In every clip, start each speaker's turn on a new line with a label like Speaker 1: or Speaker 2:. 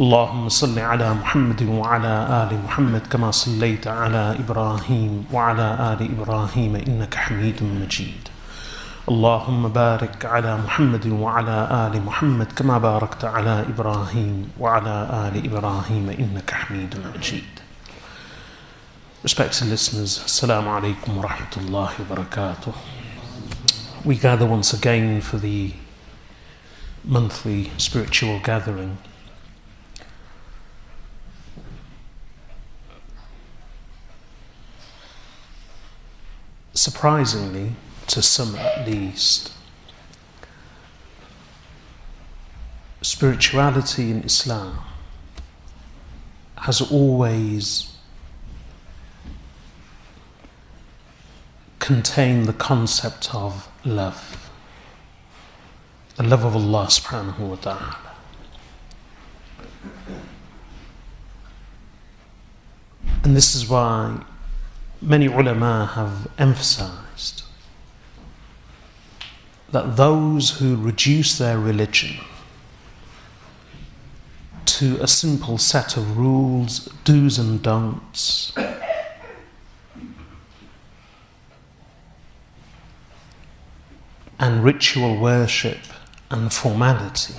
Speaker 1: اللهم صل على محمد وعلى آل محمد كما صليت على إبراهيم وعلى آل إبراهيم إنك حميد مجيد اللهم بارك على محمد وعلى آل محمد كما باركت على إبراهيم وعلى آل إبراهيم إنك حميد مجيد Respected listeners, Assalamu alaikum wa rahmatullahi wa barakatuh. We gather once again for the monthly spiritual gathering. Surprisingly, to some at least, spirituality in Islam has always contained the concept of love, the love of Allah subhanahu wa ta'ala. And this is why many ulama have emphasized that those who reduce their religion to a simple set of rules, do's and don'ts, and ritual worship and formality,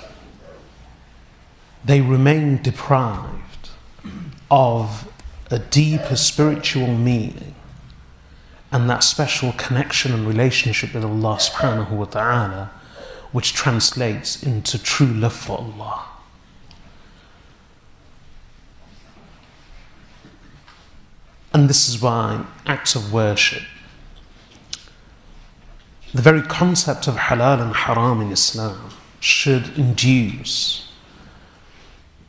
Speaker 1: they remain deprived of a deeper spiritual meaning and that special connection and relationship with Allah subhanahu wa ta'ala, which translates into true love for Allah. And this is why acts of worship, the very concept of halal and haram in Islam, should induce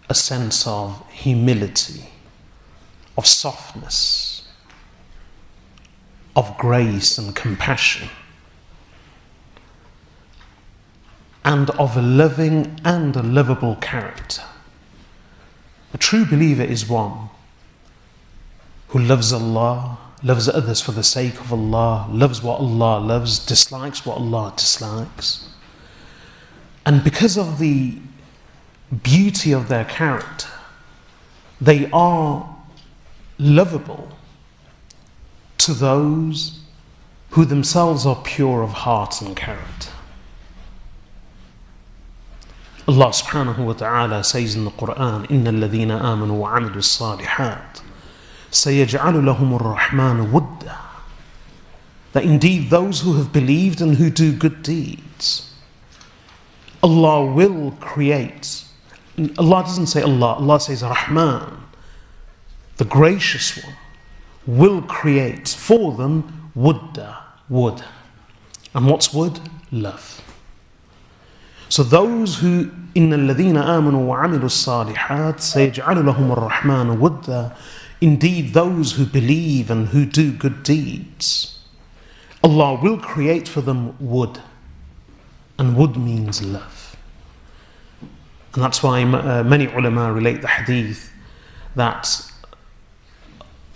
Speaker 1: a sense of humility, of softness, of grace and compassion, and of a loving and a lovable character. A true believer is one who loves Allah, loves others for the sake of Allah, loves what Allah loves, dislikes what Allah dislikes. And because of the beauty of their character, they are lovable to those who themselves are pure of heart and character. Allah subhanahu wa ta'ala says in the Quran, إِنَّ الَّذِينَ آمَنُوا وَعَمِلُوا الصَّالِحَاتِ سَيَجْعَلُ لَهُمُ الرَّحْمَنُ وُدًّا That indeed those who have believed and who do good deeds, Allah will create. Allah doesn't say Allah, Allah says Rahman, the gracious one will create for them wudda, wood. And what's wood? Love. So those who إن الذين آمنوا وعملوا الصالحات سيجعل لهم الرحمن ودا Indeed, those who believe and who do good deeds, Allah will create for them wood. And wood means love. And that's why uh, many ulama relate the hadith that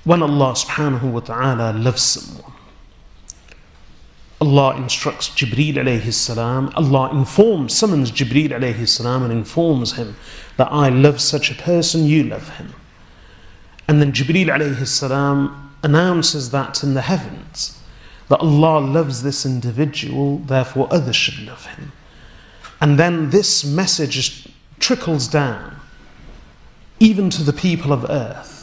Speaker 1: when Allah subhanahu wa ta'ala loves someone, Allah instructs Jibreel alayhi salam, Allah informs, summons Jibreel alayhi salam and informs him that I love such a person, you love him. And then Jibreel alayhi salam announces that in the heavens, that Allah loves this individual, therefore others should love him. And then this message trickles down even to the people of earth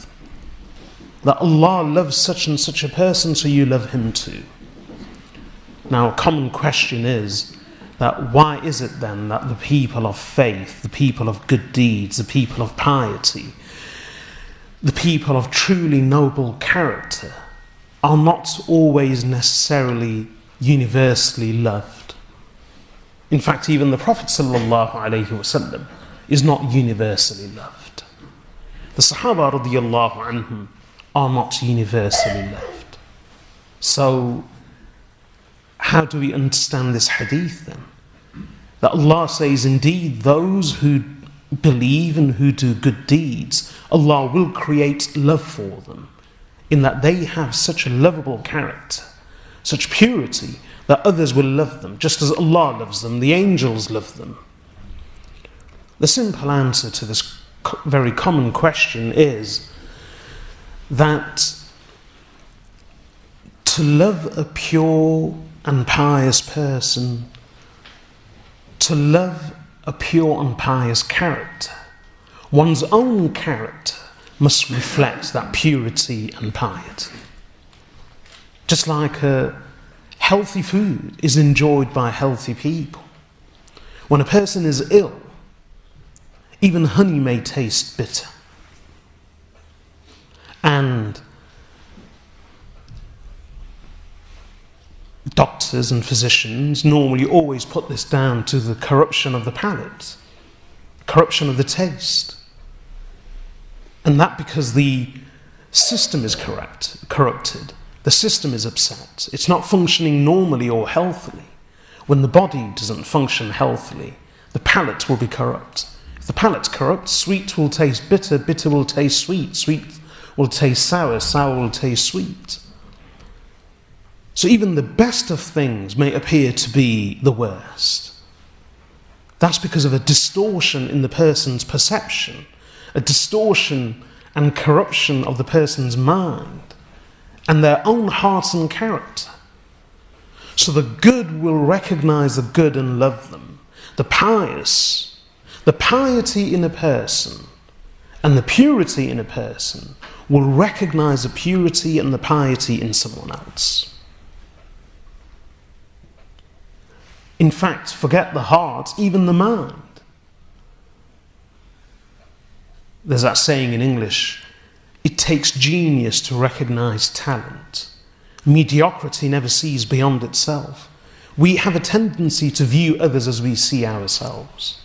Speaker 1: that Allah loves such and such a person, so you love him too. Now, a common question is that why is it then that the people of faith, the people of good deeds, the people of piety, the people of truly noble character are not always necessarily universally loved? In fact, even the Prophet ﷺ is not universally loved. The Sahaba radiallahu are not universally loved. So, how do we understand this hadith then? That Allah says, indeed, those who believe and who do good deeds, Allah will create love for them, in that they have such a lovable character, such purity, that others will love them, just as Allah loves them, the angels love them. The simple answer to this very common question is that to love a pure and pious person, to love a pure and pious character, one's own character must reflect that purity and piety. Just like a healthy food is enjoyed by healthy people. When a person is ill, even honey may taste bitter. And doctors and physicians normally always put this down to the corruption of the palate, corruption of the taste. And that because the system is corrupt, corrupted, the system is upset. It's not functioning normally or healthily. When the body doesn't function healthily, the palate will be corrupt. If the palate's corrupt, sweet will taste bitter, bitter will taste sweet, sweet will taste sour, sour will taste sweet. So even the best of things may appear to be the worst. That's because of a distortion in the person's perception, a distortion and corruption of the person's mind and their own heart and character. So the good will recognize the good and love them. The pious, the piety in a person and the purity in a person will recognize the purity and the piety in someone else. In fact, forget the heart, even the mind. There's that saying in English it takes genius to recognize talent. Mediocrity never sees beyond itself. We have a tendency to view others as we see ourselves.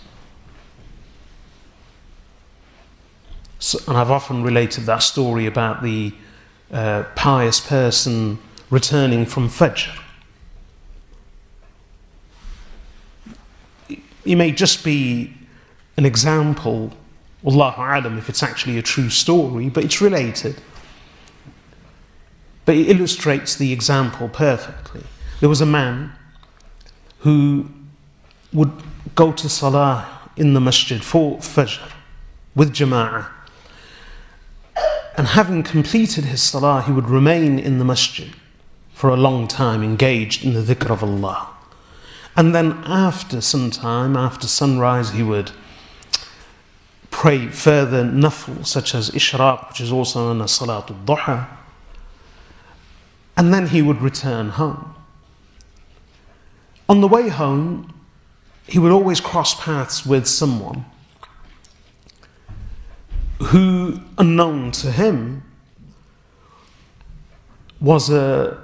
Speaker 1: So, and I've often related that story about the uh, pious person returning from Fajr. It may just be an example, Allahu Alam, if it's actually a true story, but it's related. But it illustrates the example perfectly. There was a man who would go to Salah in the masjid for Fajr with Jama'ah. And having completed his Salah, he would remain in the masjid for a long time, engaged in the dhikr of Allah. And then after some time, after sunrise, he would pray further nafl, such as ishraq, which is also known as salatul duha. And then he would return home. On the way home, he would always cross paths with someone who, unknown to him, was a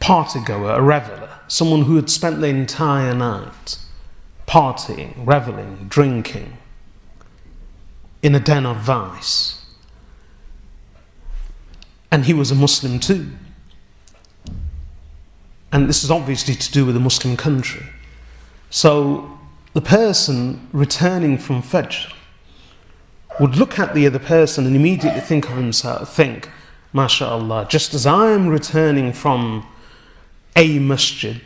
Speaker 1: party goer, a reveler someone who had spent the entire night partying, reveling, drinking in a den of vice. And he was a Muslim too. And this is obviously to do with a Muslim country. So the person returning from Fajr would look at the other person and immediately think of himself, think, MashaAllah, just as I am returning from a masjid,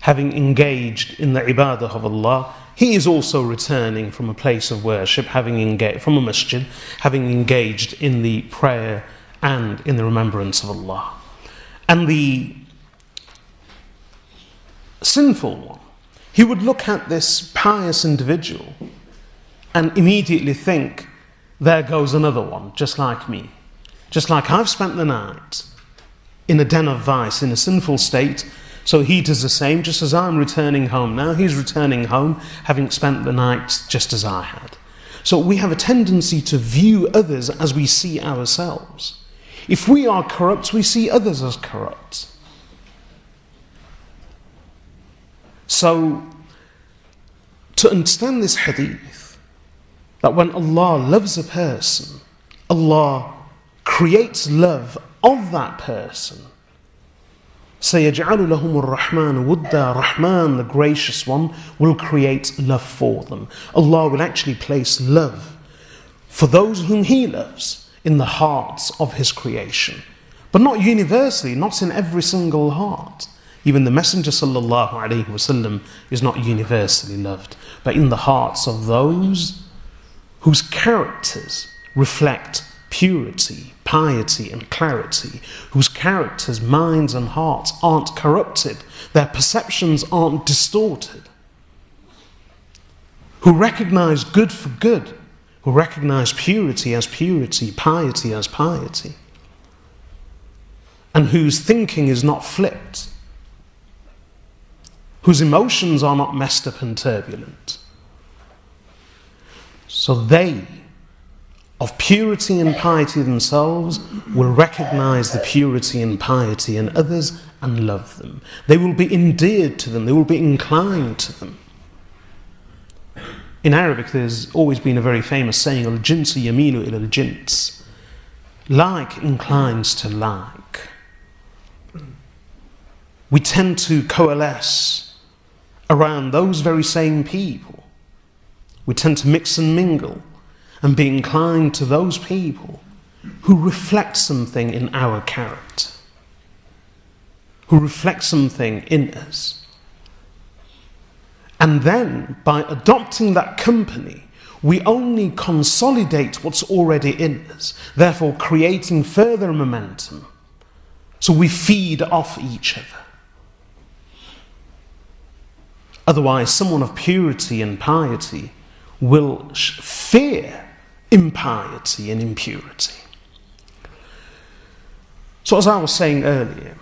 Speaker 1: having engaged in the ibadah of Allah, he is also returning from a place of worship, having engaged from a masjid, having engaged in the prayer and in the remembrance of Allah. And the sinful one, he would look at this pious individual and immediately think, there goes another one, just like me. Just like I've spent the night in a den of vice, in a sinful state, So he does the same, just as I'm returning home now. He's returning home, having spent the night just as I had. So we have a tendency to view others as we see ourselves. If we are corrupt, we see others as corrupt. So, to understand this hadith, that when Allah loves a person, Allah creates love of that person. سَيَجْعَلُ لَهُمُ الرَّحْمَنُ وُدَّى Rahman, the gracious one, will create love for them. Allah will actually place love for those whom He loves in the hearts of His creation. But not universally, not in every single heart. Even the Messenger sallallahu alaihi wasallam is not universally loved, but in the hearts of those whose characters reflect purity, piety, and clarity, whose characters, minds, and hearts aren't corrupted, their perceptions aren't distorted, who recognize good for good, who recognize purity as purity, piety as piety, and whose thinking is not flipped whose emotions are not messed up and turbulent. So they, of purity and piety themselves, will recognize the purity and piety in others and love them. They will be endeared to them, they will be inclined to them. In Arabic, there's always been a very famous saying, Al jinsu yaminu il jins. Like inclines to like. We tend to coalesce around those very same people. We tend to mix and mingle and be inclined to those people who reflect something in our character, who reflect something in us. And then, by adopting that company, we only consolidate what's already in us, therefore creating further momentum. So we feed off each other. Otherwise, someone of purity and piety will fear impiety and impurity. So, as I was saying earlier,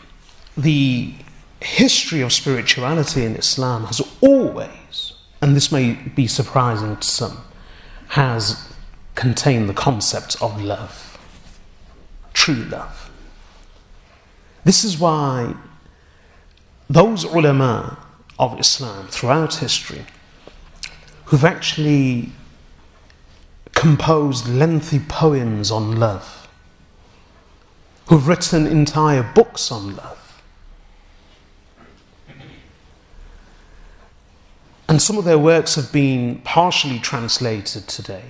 Speaker 1: the history of spirituality in Islam has always, and this may be surprising to some, has contained the concept of love, true love. This is why those ulama of Islam throughout history who've actually composed lengthy poems on love, who've written entire books on love. And some of their works have been partially translated today.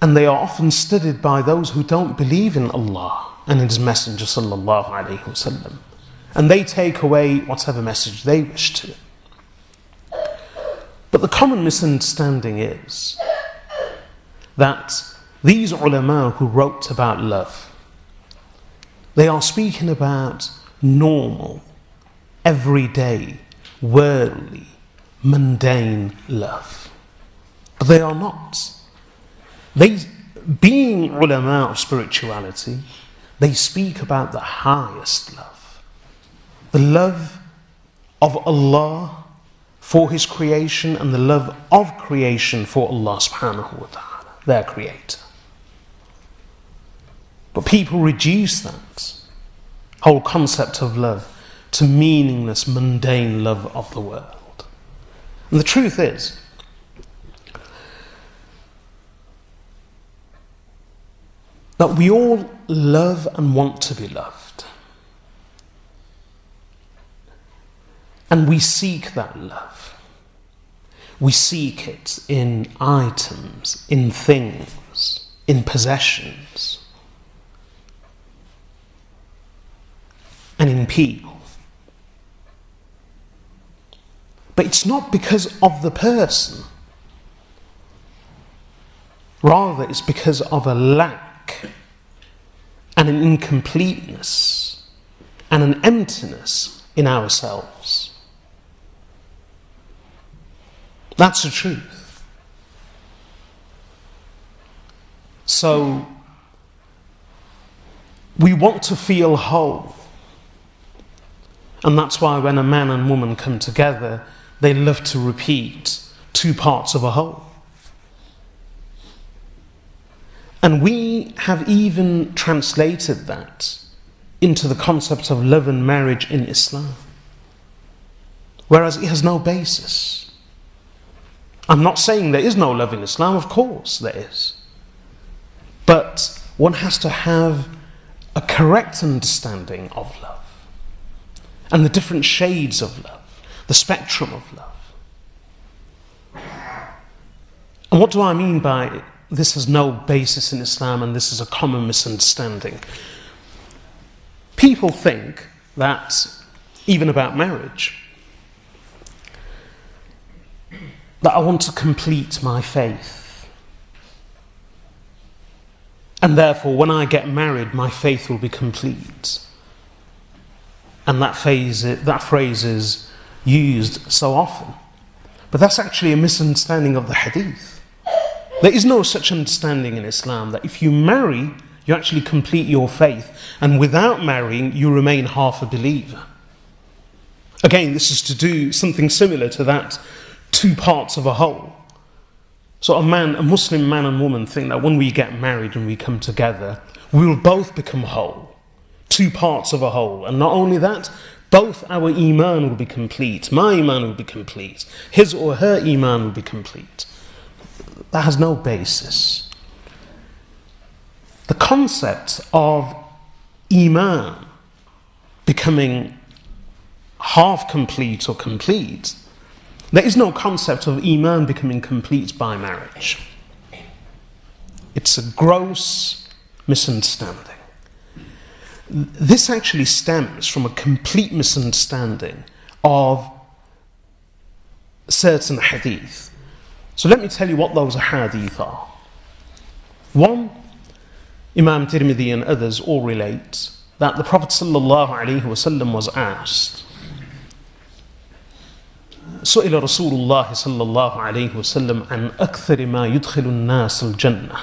Speaker 1: And they are often studied by those who don't believe in Allah and His Messenger sallallahu alaihi wasallam and they take away whatever message they wish to. But the common misunderstanding is that these ulama who wrote about love, they are speaking about normal, everyday, worldly, mundane love. But they are not. They, being ulama of spirituality, they speak about the highest love the love of Allah for His creation and the love of creation for Allah subhanahu wa ta'ala, their creator. But people reduce that whole concept of love to meaningless, mundane love of the world. And the truth is, that we all love and want to be loved. And we seek that love. We seek it in items, in things, in possessions, and in people. But it's not because of the person. Rather, it's because of a lack and an incompleteness and an emptiness in ourselves. That's the truth. So, we want to feel whole. And that's why when a man and woman come together, they love to repeat two parts of a whole. And we have even translated that into the concept of love and marriage in Islam. Whereas it has no basis. I'm not saying there is no love in Islam, of course there is. But one has to have a correct understanding of love and the different shades of love, the spectrum of love. And what do I mean by this has no basis in Islam and this is a common misunderstanding? People think that, even about marriage, that I want to complete my faith. And therefore, when I get married, my faith will be complete. And that, that phrase is used so often. But that's actually a misunderstanding of the hadith. There is no such understanding in Islam that if you marry, you actually complete your faith, and without marrying, you remain half a believer. Again, this is to do something similar to that two parts of a whole. So, a man, a Muslim man and woman think that when we get married and we come together, we will both become whole, two parts of a whole. And not only that, both our Iman will be complete. My Iman will be complete. His or her Iman will be complete. That has no basis. The concept of Iman becoming half complete or complete, there is no concept of Iman becoming complete by marriage. It's a gross misunderstanding. This actually stems from a complete misunderstanding of certain hadith. So let me tell you what those hadith are. One, Imam Tirmidhi and others all relate that the Prophet ﷺ was asked, سئل رسول الله صلى الله عليه وسلم عن أكثر ما يدخل الناس الجنة.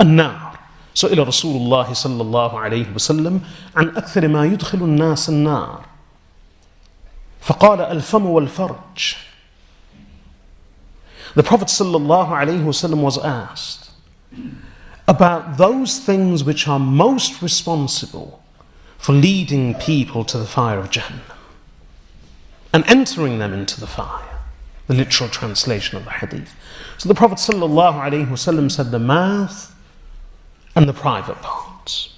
Speaker 1: النار. سئل رسول الله صلى الله عليه وسلم عن أكثر ما يدخل الناس النار. فقال الفم والفرج. The Prophet صلى الله عليه وسلم was asked about those things which are most responsible for leading people to the fire of Jahannam and entering them into the fire. The literal translation of the hadith. So the Prophet ﷺ said the mouth and the private parts.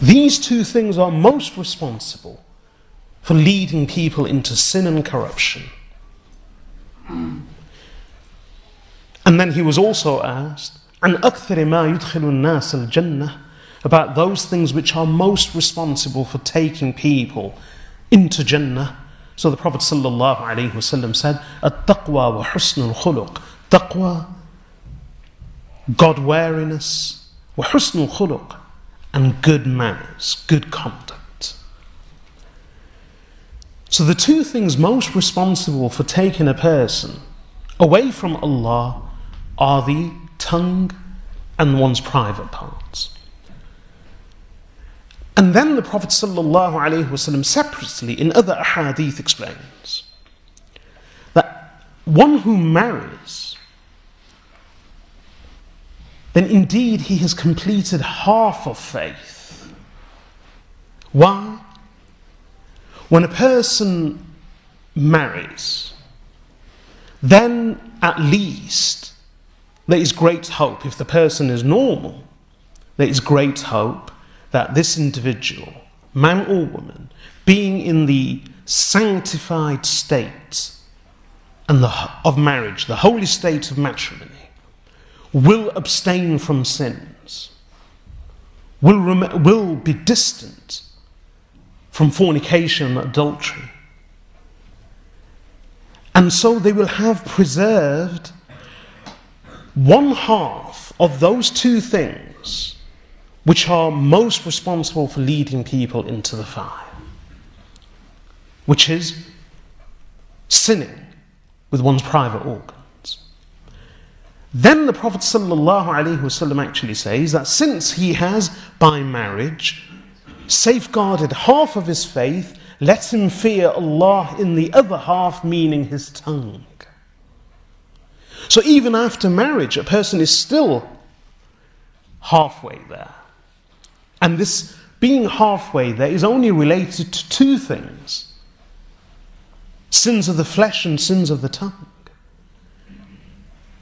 Speaker 1: These two things are most responsible for leading people into sin and corruption. And then he was also asked, عن أكثر ما يدخل الناس الجنة about those things which are most responsible for taking people into Jannah. So the Prophet ﷺ said, At-taqwa wa husnul khuluq. Taqwa, God-wariness, wa husnul khuluq, and good manners, good conduct. So the two things most responsible for taking a person away from Allah are the tongue and one's private parts. And then the Prophet ﷺ separately in other ahadith explains that one who marries, then indeed he has completed half of faith. Why? When a person marries, then at least there is great hope, if the person is normal, there is great hope that this individual, man or woman, being in the sanctified state and the, of marriage, the holy state of matrimony, will abstain from sins, will, rem- will be distant from fornication and adultery. And so they will have preserved one half of those two things which are most responsible for leading people into the fire, which is sinning with one's private organs. Then the Prophet ﷺ actually says that since he has, by marriage, safeguarded half of his faith, let him fear Allah in the other half, meaning his tongue. So even after marriage, a person is still halfway there. And this being halfway there is only related to two things sins of the flesh and sins of the tongue.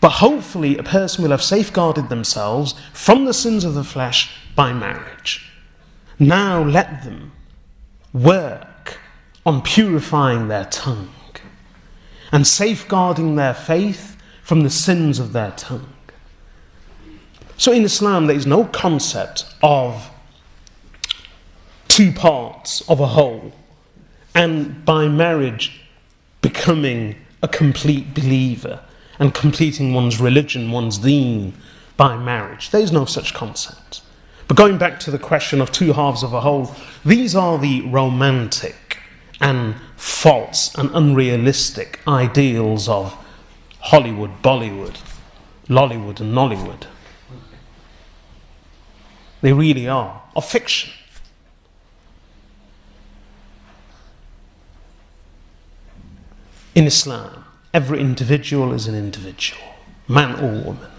Speaker 1: But hopefully, a person will have safeguarded themselves from the sins of the flesh by marriage. Now let them work on purifying their tongue and safeguarding their faith from the sins of their tongue. So in Islam, there is no concept of two parts of a whole, and by marriage, becoming a complete believer and completing one's religion, one's deen by marriage. There is no such concept. But going back to the question of two halves of a whole, these are the romantic and false and unrealistic ideals of Hollywood, Bollywood, Lollywood, and Nollywood. They really are, of fiction. In Islam, every individual is an individual, man or woman.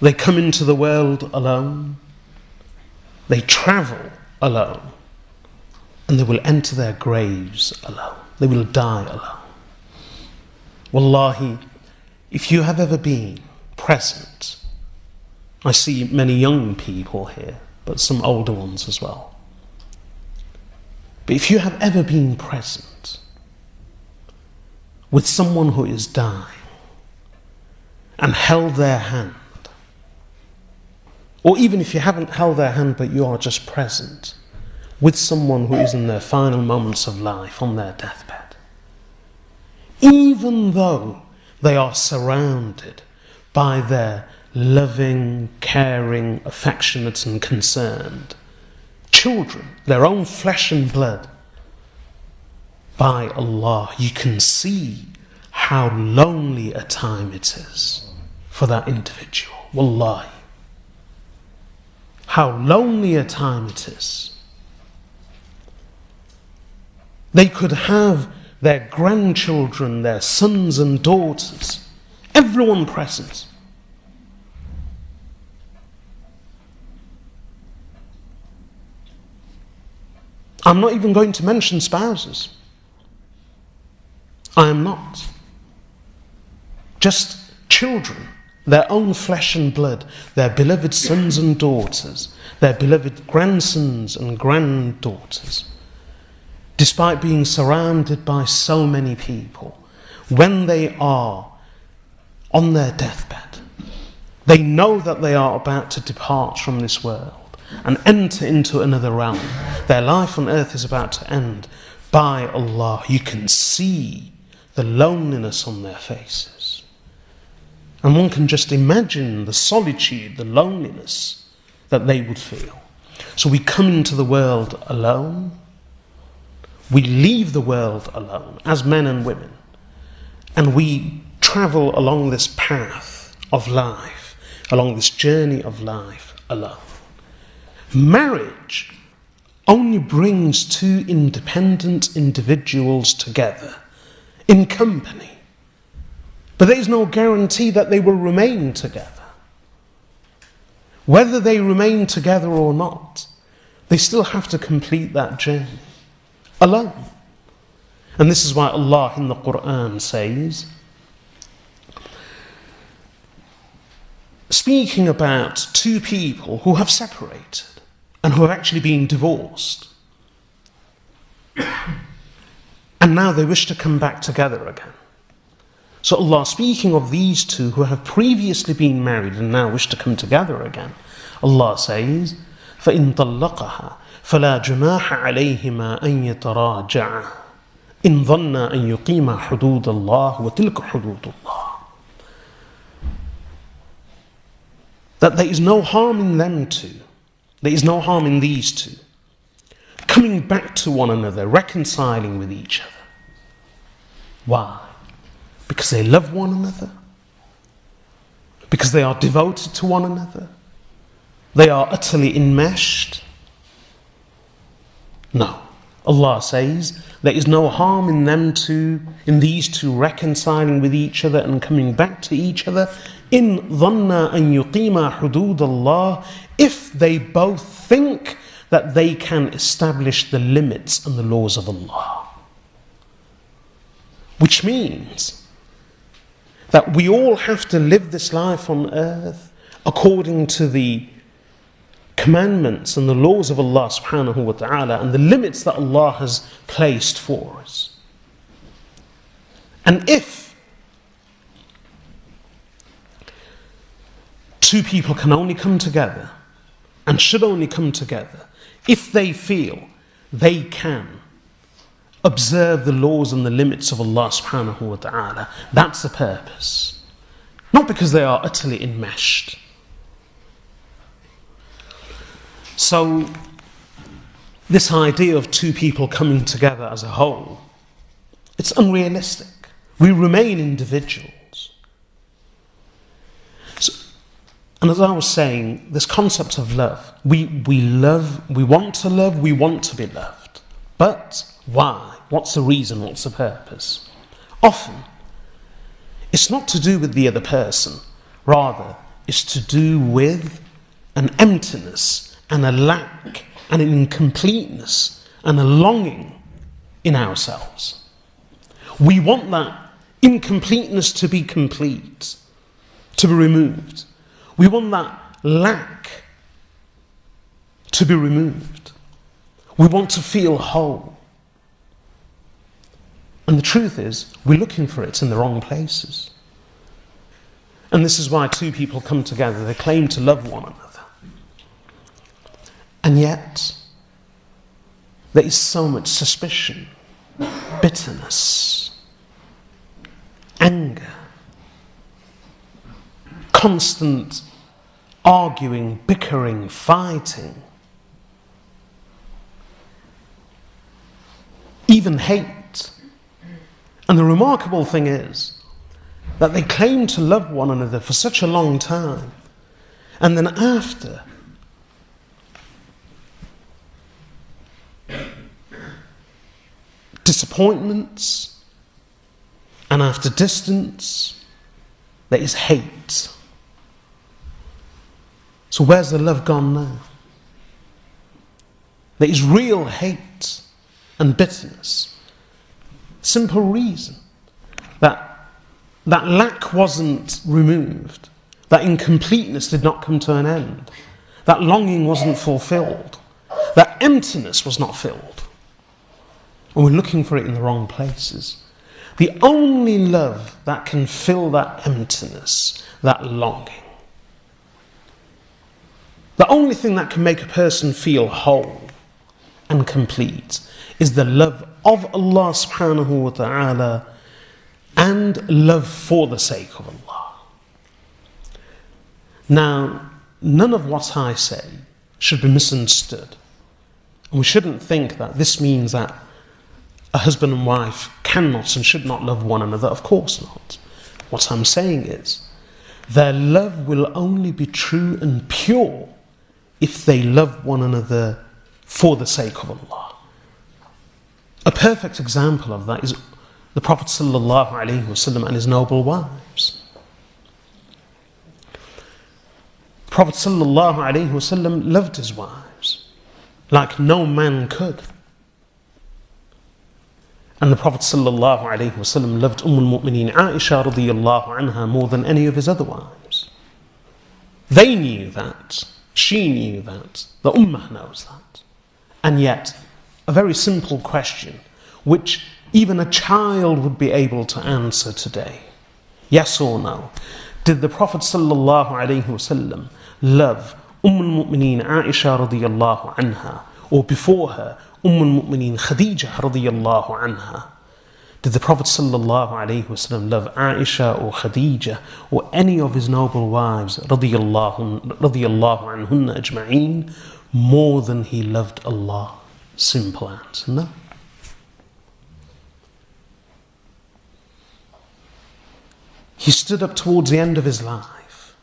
Speaker 1: They come into the world alone, they travel alone, and they will enter their graves alone. They will die alone. Wallahi, if you have ever been present, I see many young people here, but some older ones as well. But if you have ever been present with someone who is dying and held their hand, or even if you haven't held their hand but you are just present with someone who is in their final moments of life on their deathbed, even though they are surrounded by their loving, caring, affectionate, and concerned children, their own flesh and blood. By Allah, you can see how lonely a time it is for that individual. Wallahi. How lonely a time it is. They could have their grandchildren, their sons and daughters, everyone present. I'm not even going to mention spouses. I am not. Just children, their own flesh and blood, their beloved sons and daughters, their beloved grandsons and granddaughters despite being surrounded by so many people, when they are on their deathbed, they know that they are about to depart from this world and enter into another realm. Their life on earth is about to end. By Allah, you can see the loneliness on their faces. And one can just imagine the solitude, the loneliness that they would feel. So we come into the world alone we leave the world alone as men and women and we travel along this path of life, along this journey of life alone. Marriage only brings two independent individuals together in company, but there is no guarantee that they will remain together. Whether they remain together or not, they still have to complete that journey alone. And this is why Allah in the Quran says, speaking about two people who have separated and who have actually been divorced, and now they wish to come back together again. So, Allah, speaking of these two who have previously been married and now wish to come together again, Allah says, فَإِن طَلَّقَهَا فلا جناح عليهما أن يتراجعا إن ظنا أن يقيما حدود الله وتلك حدود الله that there is no harm in them two there is no harm in these two coming back to one another reconciling with each other why because they love one another because they are devoted to one another, they are utterly enmeshed. No. Allah says there is no harm in them two, in these two reconciling with each other and coming back to each other. In dhanna an yuqima hudud Allah, if they both think that they can establish the limits and the laws of Allah. Which means that we all have to live this life on earth according to the commandments and the laws of Allah subhanahu wa ta'ala and the limits that Allah has placed for us. And if two people can only come together and should only come together if they feel they can observe the laws and the limits of Allah subhanahu wa ta'ala, that's the purpose. Not because they are utterly enmeshed So, this idea of two people coming together as a whole, it's unrealistic. We remain individuals. So, and as I was saying, this concept of love, we, we love, we want to love, we want to be loved. But why? What's the reason? What's the purpose? Often, it's not to do with the other person, rather, it's to do with an emptiness and a lack and an incompleteness and a longing in ourselves. We want that incompleteness to be complete, to be removed. We want that lack to be removed. We want to feel whole. And the truth is, we're looking for it in the wrong places. And this is why two people come together, they claim to love one another. And yet, there is so much suspicion, bitterness, anger, constant arguing, bickering, fighting, even hate. And the remarkable thing is that they claim to love one another for such a long time, and then after, disappointments, and after distance, there is hate. So, where's the love gone now? There is real hate and bitterness. Simple reason that that lack wasn't removed, that incompleteness did not come to an end, that longing wasn't fulfilled, that emptiness was not filled and we're looking for it in the wrong places. The only love that can fill that emptiness, that longing, the only thing that can make a person feel whole and complete is the love of Allah subhanahu wa ta'ala and love for the sake of Allah. Now, none of what I say should be misunderstood. And we shouldn't think that this means that a husband and wife cannot and should not love one another. Of course not. What I'm saying is, their love will only be true and pure if they love one another for the sake of Allah. A perfect example of that is the Prophet ﷺ and his noble wives. The Prophet ﷺ loved his wives like no man could. And the Prophet ﷺ loved Umm al-Mu'mineen Aisha radiallahu anha more than any of his other wives. They knew that. She knew that. The Ummah knows that. And yet, a very simple question, which even a child would be able to answer today. Yes or no? Did the Prophet ﷺ love Umm al-Mu'mineen Aisha radiallahu anha, or before her, Umm al-Mu'mineen Khadija radiyallahu anha. Did the Prophet wasallam love Aisha or Khadija or any of his noble wives radiyallahu anhunna more than he loved Allah? Simple answer, no. He stood up towards the end of his life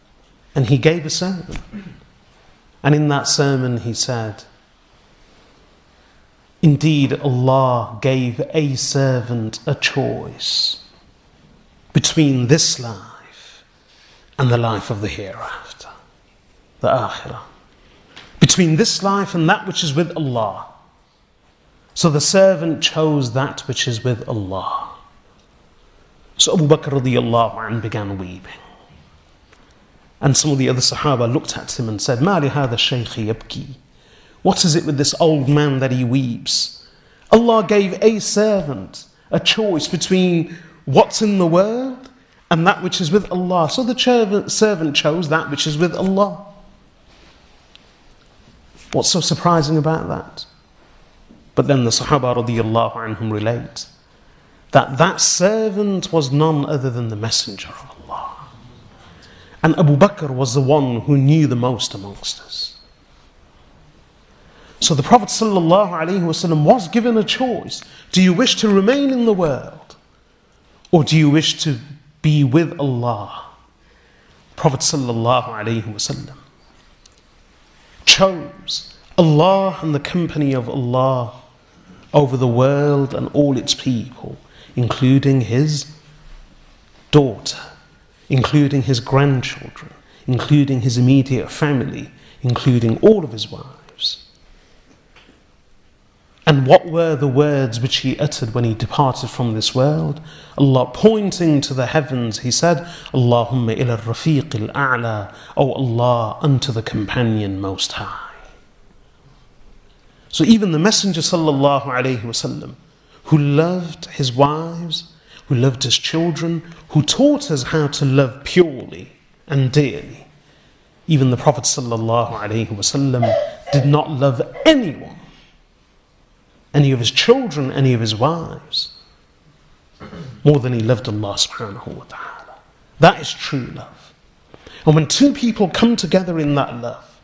Speaker 1: And he gave a sermon. And in that sermon, he said, Indeed, Allah gave a servant a choice between this life and the life of the hereafter, the akhirah. Between this life and that which is with Allah. So the servant chose that which is with Allah. So Abu Bakr radiallahu anh began weeping. And some of the other Sahaba looked at him and said, Mali hadha shaykhi yabki. What is it with this old man that he weeps? Allah gave a servant a choice between what's in the world and that which is with Allah. So the servant chose that which is with Allah. What's so surprising about that? But then the Sahaba radiallahu anhum relate that that servant was none other than the Messenger of Allah. And Abu Bakr was the one who knew the most amongst us. So the Prophet ﷺ was given a choice. Do you wish to remain in the world? Or do you wish to be with Allah? Prophet ﷺ chose Allah and the company of Allah over the world and all its people including his daughter, including his grandchildren, including his immediate family, including all of his wives. And what were the words which he uttered when he departed from this world? Allah pointing to the heavens, he said, Allahumma ila rafiq al-a'la, O Allah, unto the companion most high. So even the Messenger sallallahu alayhi wasallam, who loved his wives, who loved his children, who taught us how to love purely and dearly. Even the Prophet ﷺ did not love anyone, any of his children, any of his wives, more than he loved Allah subhanahu wa ta'ala. That is true love. And when two people come together in that love,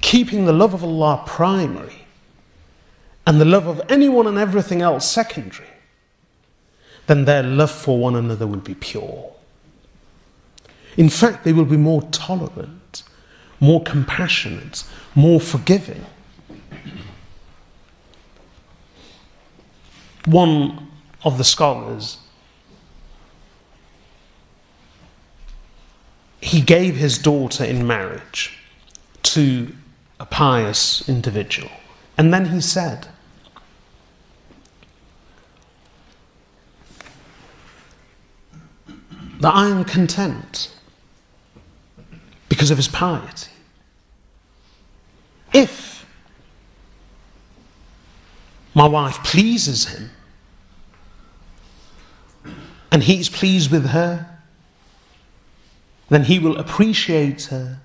Speaker 1: keeping the love of Allah primary, and the love of anyone and everything else secondary, then their love for one another will be pure. In fact, they will be more tolerant, more compassionate, more forgiving. One of the scholars, he gave his daughter in marriage to a pious individual. And then he said, that I am content because of his piety. If my wife pleases him and he's pleased with her, then he will appreciate her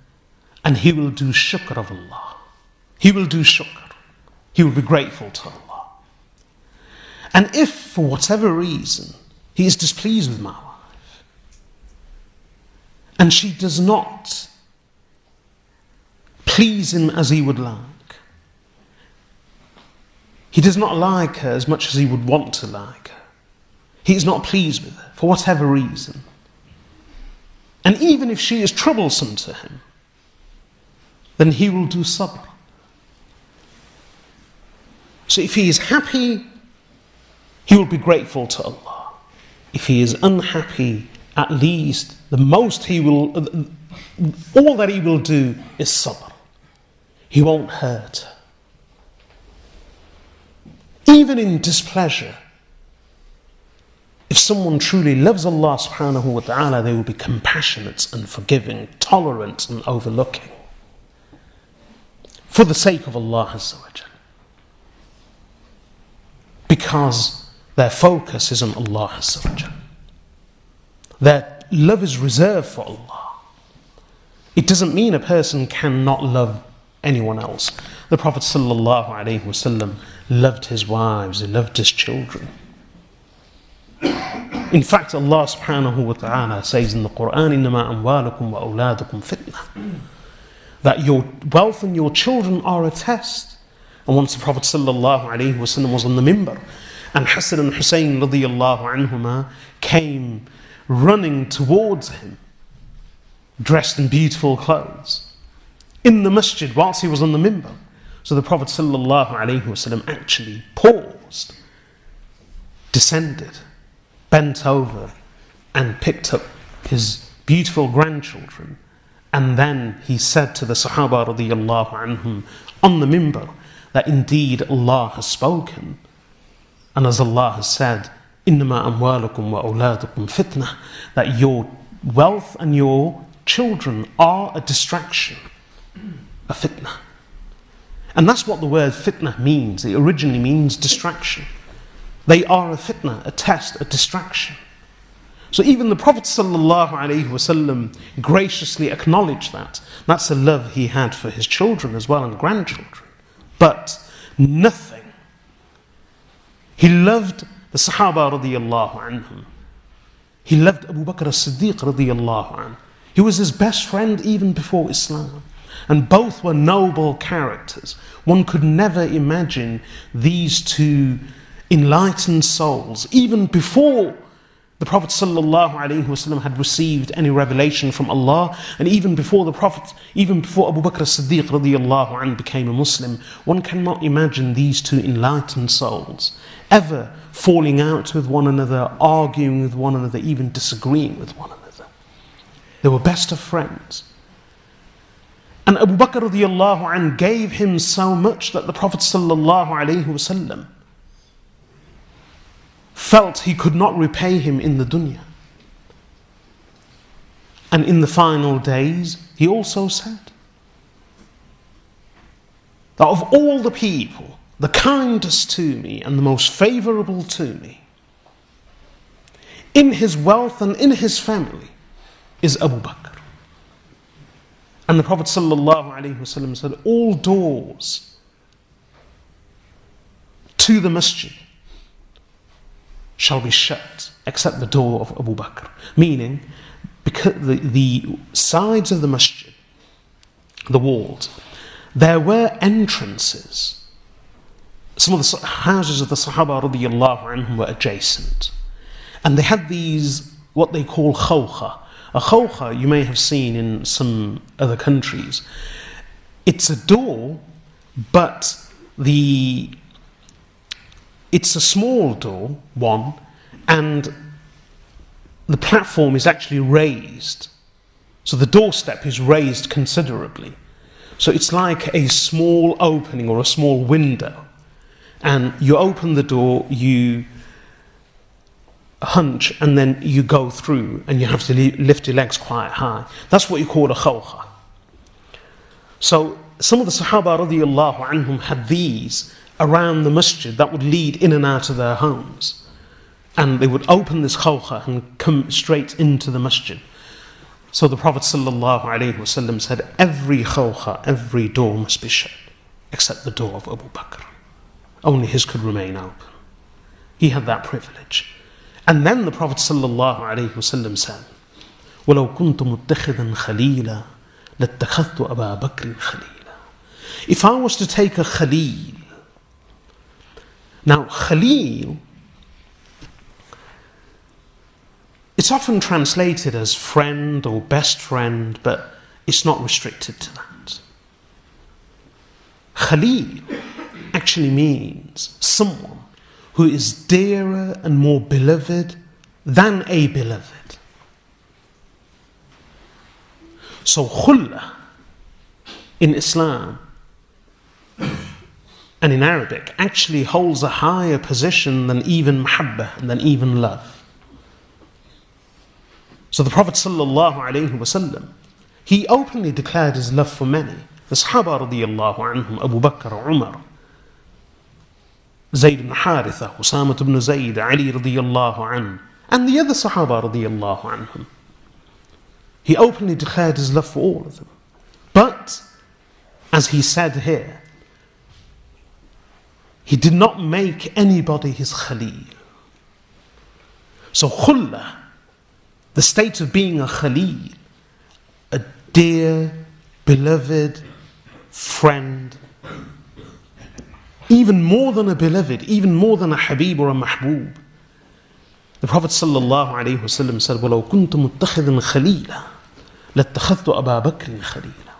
Speaker 1: and he will do shukr of Allah. He will do shukr. He will be grateful to Allah. And if for whatever reason he is displeased with my wife, and she does not please him as he would like. He does not like her as much as he would want to like her. He is not pleased with her for whatever reason. And even if she is troublesome to him, then he will do sabr. So if he is happy, he will be grateful to Allah. If he is unhappy, at least the most he will, all that he will do is sabr. He won't hurt. Even in displeasure, if someone truly loves Allah subhanahu wa ta'ala, they will be compassionate and forgiving, tolerant and overlooking. For the sake of Allah Because their focus is on Allah that love is reserved for Allah. It doesn't mean a person cannot love anyone else. The Prophet ﷺ loved his wives, he loved his children. In fact, Allah subhanahu wa ta'ala says in the Quran, إِنَّمَا أَمْوَالُكُمْ وَأَوْلَادُكُمْ فِتْنَةً That your wealth and your children are a test. And once the Prophet ﷺ was on the mimbar, and Hassan and Hussein radiallahu anhuma came running towards him. dressed in beautiful clothes, in the masjid whilst he was on the minbar. So the Prophet ﷺ actually paused, descended, bent over, and picked up his beautiful grandchildren. And then he said to the Sahaba radiallahu anhum on the minbar that indeed Allah has spoken. And as Allah has said, إِنَّمَا أَمْوَالُكُمْ وَأَوْلَادُكُمْ fitna, that your wealth and your children are a distraction, a fitna. And that's what the word fitna means. It originally means distraction. They are a fitna, a test, a distraction. So even the Prophet ﷺ graciously acknowledged that. That's the love he had for his children as well and grandchildren. But nothing. He loved the Sahaba radiallahu anhum. He loved Abu Bakr as-Siddiq radiallahu anhu. He was his best friend even before Islam. And both were noble characters. One could never imagine these two enlightened souls, even before the Prophet ﷺ had received any revelation from Allah, and even before the Prophet, even before Abu Bakr as-Siddiq became a Muslim, one cannot imagine these two enlightened souls ever falling out with one another, arguing with one another, even disagreeing with one another. They were best of friends. And Abu Bakr radiallahu gave him so much that the Prophet ﷺ felt he could not repay him in the dunya. And in the final days, he also said that of all the people, the kindest to me and the most favorable to me, in his wealth and in his family, is Abu Bakr. And the Prophet ﷺ said, All doors to the masjid shall be shut except the door of Abu Bakr. Meaning, because the, the sides of the masjid, the walls, there were entrances. Some of the houses of the Sahaba radiallahu were adjacent. And they had these, what they call khawkha. A khawkha you may have seen in some other countries. It's a door, but the it's a small door, one, and the platform is actually raised. So the doorstep is raised considerably. So it's like a small opening or a small window. And you open the door, you hunch, and then you go through, and you have to lift your legs quite high. That's what you call a khawkha. So some of the Sahaba radiallahu anhum had these around the masjid that would lead in and out of their homes. And they would open this khawkha and come straight into the masjid. So the Prophet ﷺ said, Every khawkha, every door must be shut, except the door of Abu Bakr. Only his could remain open. He had that privilege. And then the Prophet ﷺ said, وَلَوْ كُنْتُ مُتَّخِذًا خَلِيلًا لَاتَّخَذْتُ أَبَا بَكْرٍ خَلِيلًا If I was to take a khalil, now, Khalil, it's often translated as friend or best friend, but it's not restricted to that. Khalil actually means someone who is dearer and more beloved than a beloved. So, khulla in Islam and in Arabic actually holds a higher position than even mahabbah, and than even love. So the Prophet ﷺ, he openly declared his love for many. The Sahaba anhum, Abu Bakr, Umar, Zayd ibn Haritha, Usama ibn Zayd, Ali radiallahu anhu, and the other Sahaba radiallahu anhum. He openly declared his love for all of them. But, as he said here, he did not make anybody his Khalil. So, khulla, the state of being a Khalil, a dear, beloved friend, even more than a beloved, even more than a Habib or a Mahbub. The Prophet ﷺ said, وَلَوْ كُنْتُ مُتَّخِذًا خَلِيلًا لَاتَّخَذْتُ أَبَا بَكْرٍ خَلِيلًا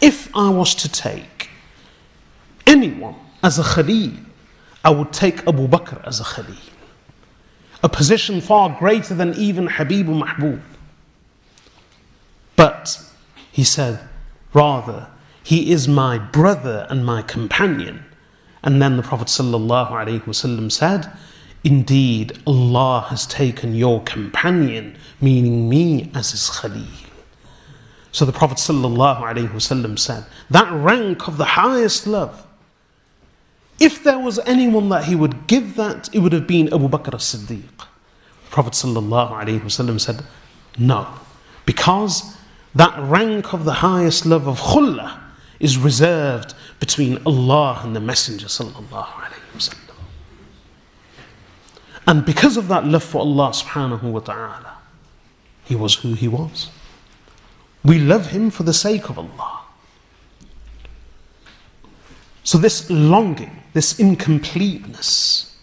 Speaker 1: If I was to take anyone as a Khalil, I would take Abu Bakr as a Khalil. A position far greater than even Habib Mahbub. But he said, rather, he is my brother and my companion. And then the Prophet ﷺ said, Indeed, Allah has taken your companion, meaning me, as his Khalil. So the Prophet ﷺ said, That rank of the highest love, if there was anyone that he would give that, it would have been Abu Bakr as Siddiq. The Prophet ﷺ said, No, because that rank of the highest love of khullah is reserved between Allah and the Messenger And because of that love for Allah subhanahu wa ta'ala, he was who he was. We love him for the sake of Allah. So this longing, this incompleteness,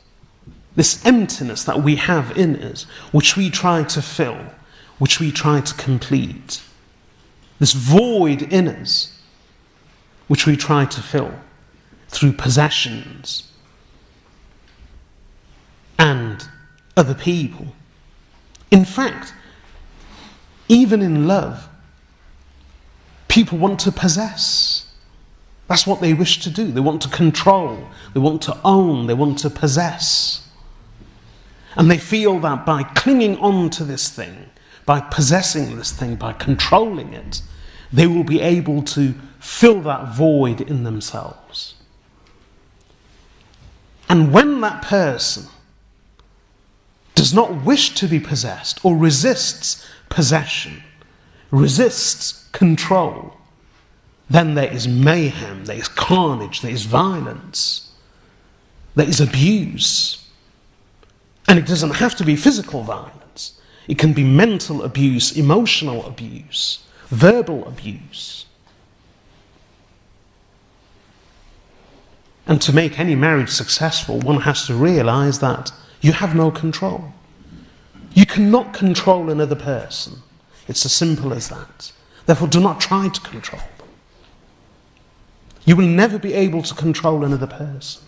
Speaker 1: this emptiness that we have in us, which we try to fill, which we try to complete, this void in us, which we try to fill through possessions and other people. In fact, even in love, people want to possess. That's what they wish to do. They want to control, they want to own, they want to possess. And they feel that by clinging on to this thing, by possessing this thing, by controlling it, they will be able to fill that void in themselves. And when that person does not wish to be possessed or resists possession, resists control, then there is mayhem, there is carnage, there is violence, there is abuse. And it doesn't have to be physical violence, it can be mental abuse, emotional abuse, verbal abuse. And to make any marriage successful, one has to realize that you have no control. You cannot control another person. It's as simple as that. Therefore, do not try to control them. You will never be able to control another person.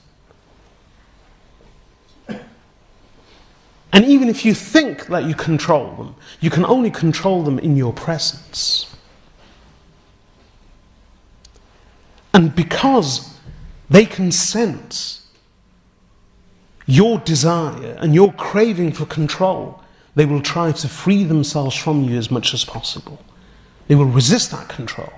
Speaker 1: And even if you think that you control them, you can only control them in your presence. And because they can sense your desire and your craving for control, they will try to free themselves from you as much as possible. They will resist that control.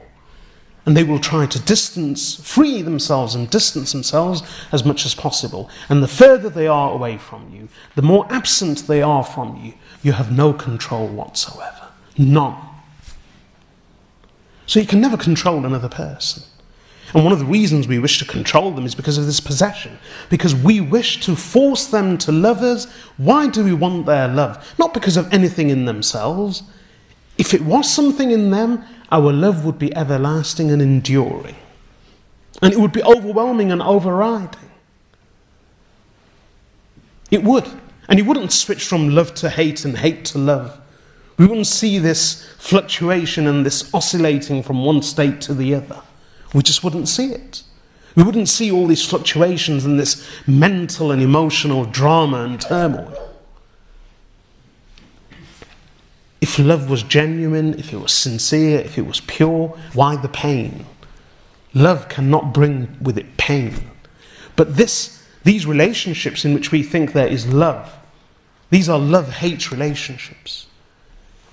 Speaker 1: And they will try to distance, free themselves and distance themselves as much as possible. And the further they are away from you, the more absent they are from you, you have no control whatsoever. None. So you can never control another person. And one of the reasons we wish to control them is because of this possession. Because we wish to force them to love us. Why do we want their love? Not because of anything in themselves. If it was something in them, our love would be everlasting and enduring. And it would be overwhelming and overriding. It would. And it wouldn't switch from love to hate and hate to love. We wouldn't see this fluctuation and this oscillating from one state to the other. We just wouldn't see it. We wouldn't see all these fluctuations and this mental and emotional drama and turmoil. If love was genuine, if it was sincere, if it was pure, why the pain? Love cannot bring with it pain. But this, these relationships in which we think there is love, these are love hate relationships.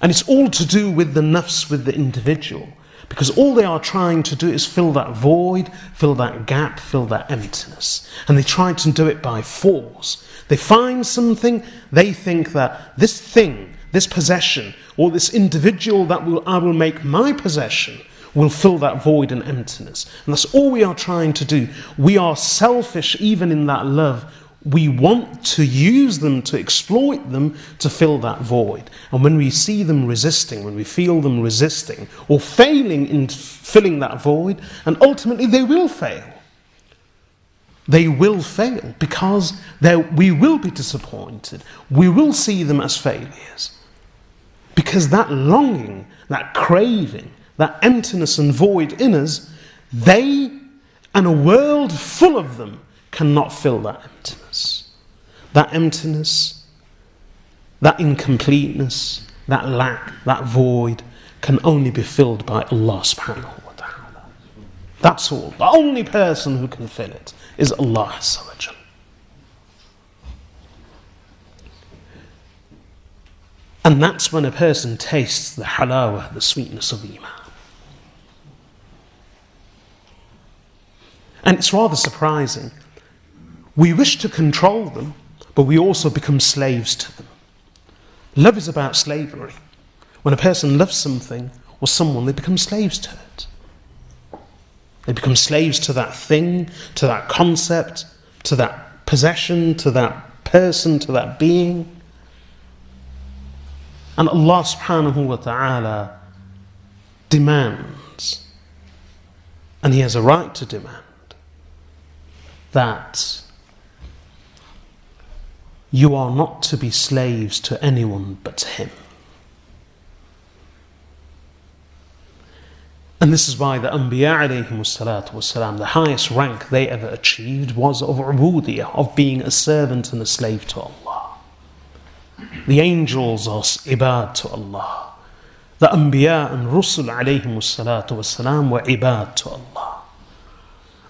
Speaker 1: And it's all to do with the nafs, with the individual. Because all they are trying to do is fill that void, fill that gap, fill that emptiness. And they try to do it by force. They find something, they think that this thing, this possession, or this individual that will, I will make my possession will fill that void and emptiness. And that's all we are trying to do. We are selfish even in that love. We want to use them, to exploit them, to fill that void. And when we see them resisting, when we feel them resisting or failing in filling that void, and ultimately they will fail. They will fail because we will be disappointed. We will see them as failures. Because that longing that craving, that emptiness and void in us, they and a world full of them cannot fill that emptiness. That emptiness, that incompleteness, that lack, that void can only be filled by Allah subhanahu wa ta'ala. That's all. The only person who can fill it is Allah And that's when a person tastes the halawa, the sweetness of Iman. And it's rather surprising. We wish to control them, but we also become slaves to them. Love is about slavery. When a person loves something or someone, they become slaves to it. They become slaves to that thing, to that concept, to that possession, to that person, to that being. And Allah subhanahu wa ta'ala demands, and He has a right to demand, that you are not to be slaves to anyone but Him. And this is why the Anbiya والسلام, the highest rank they ever achieved was of ubudiyah, of being a servant and a slave to Allah. The angels are ibad to Allah. The Anbiya and Rusul والسلام, were ibad to Allah.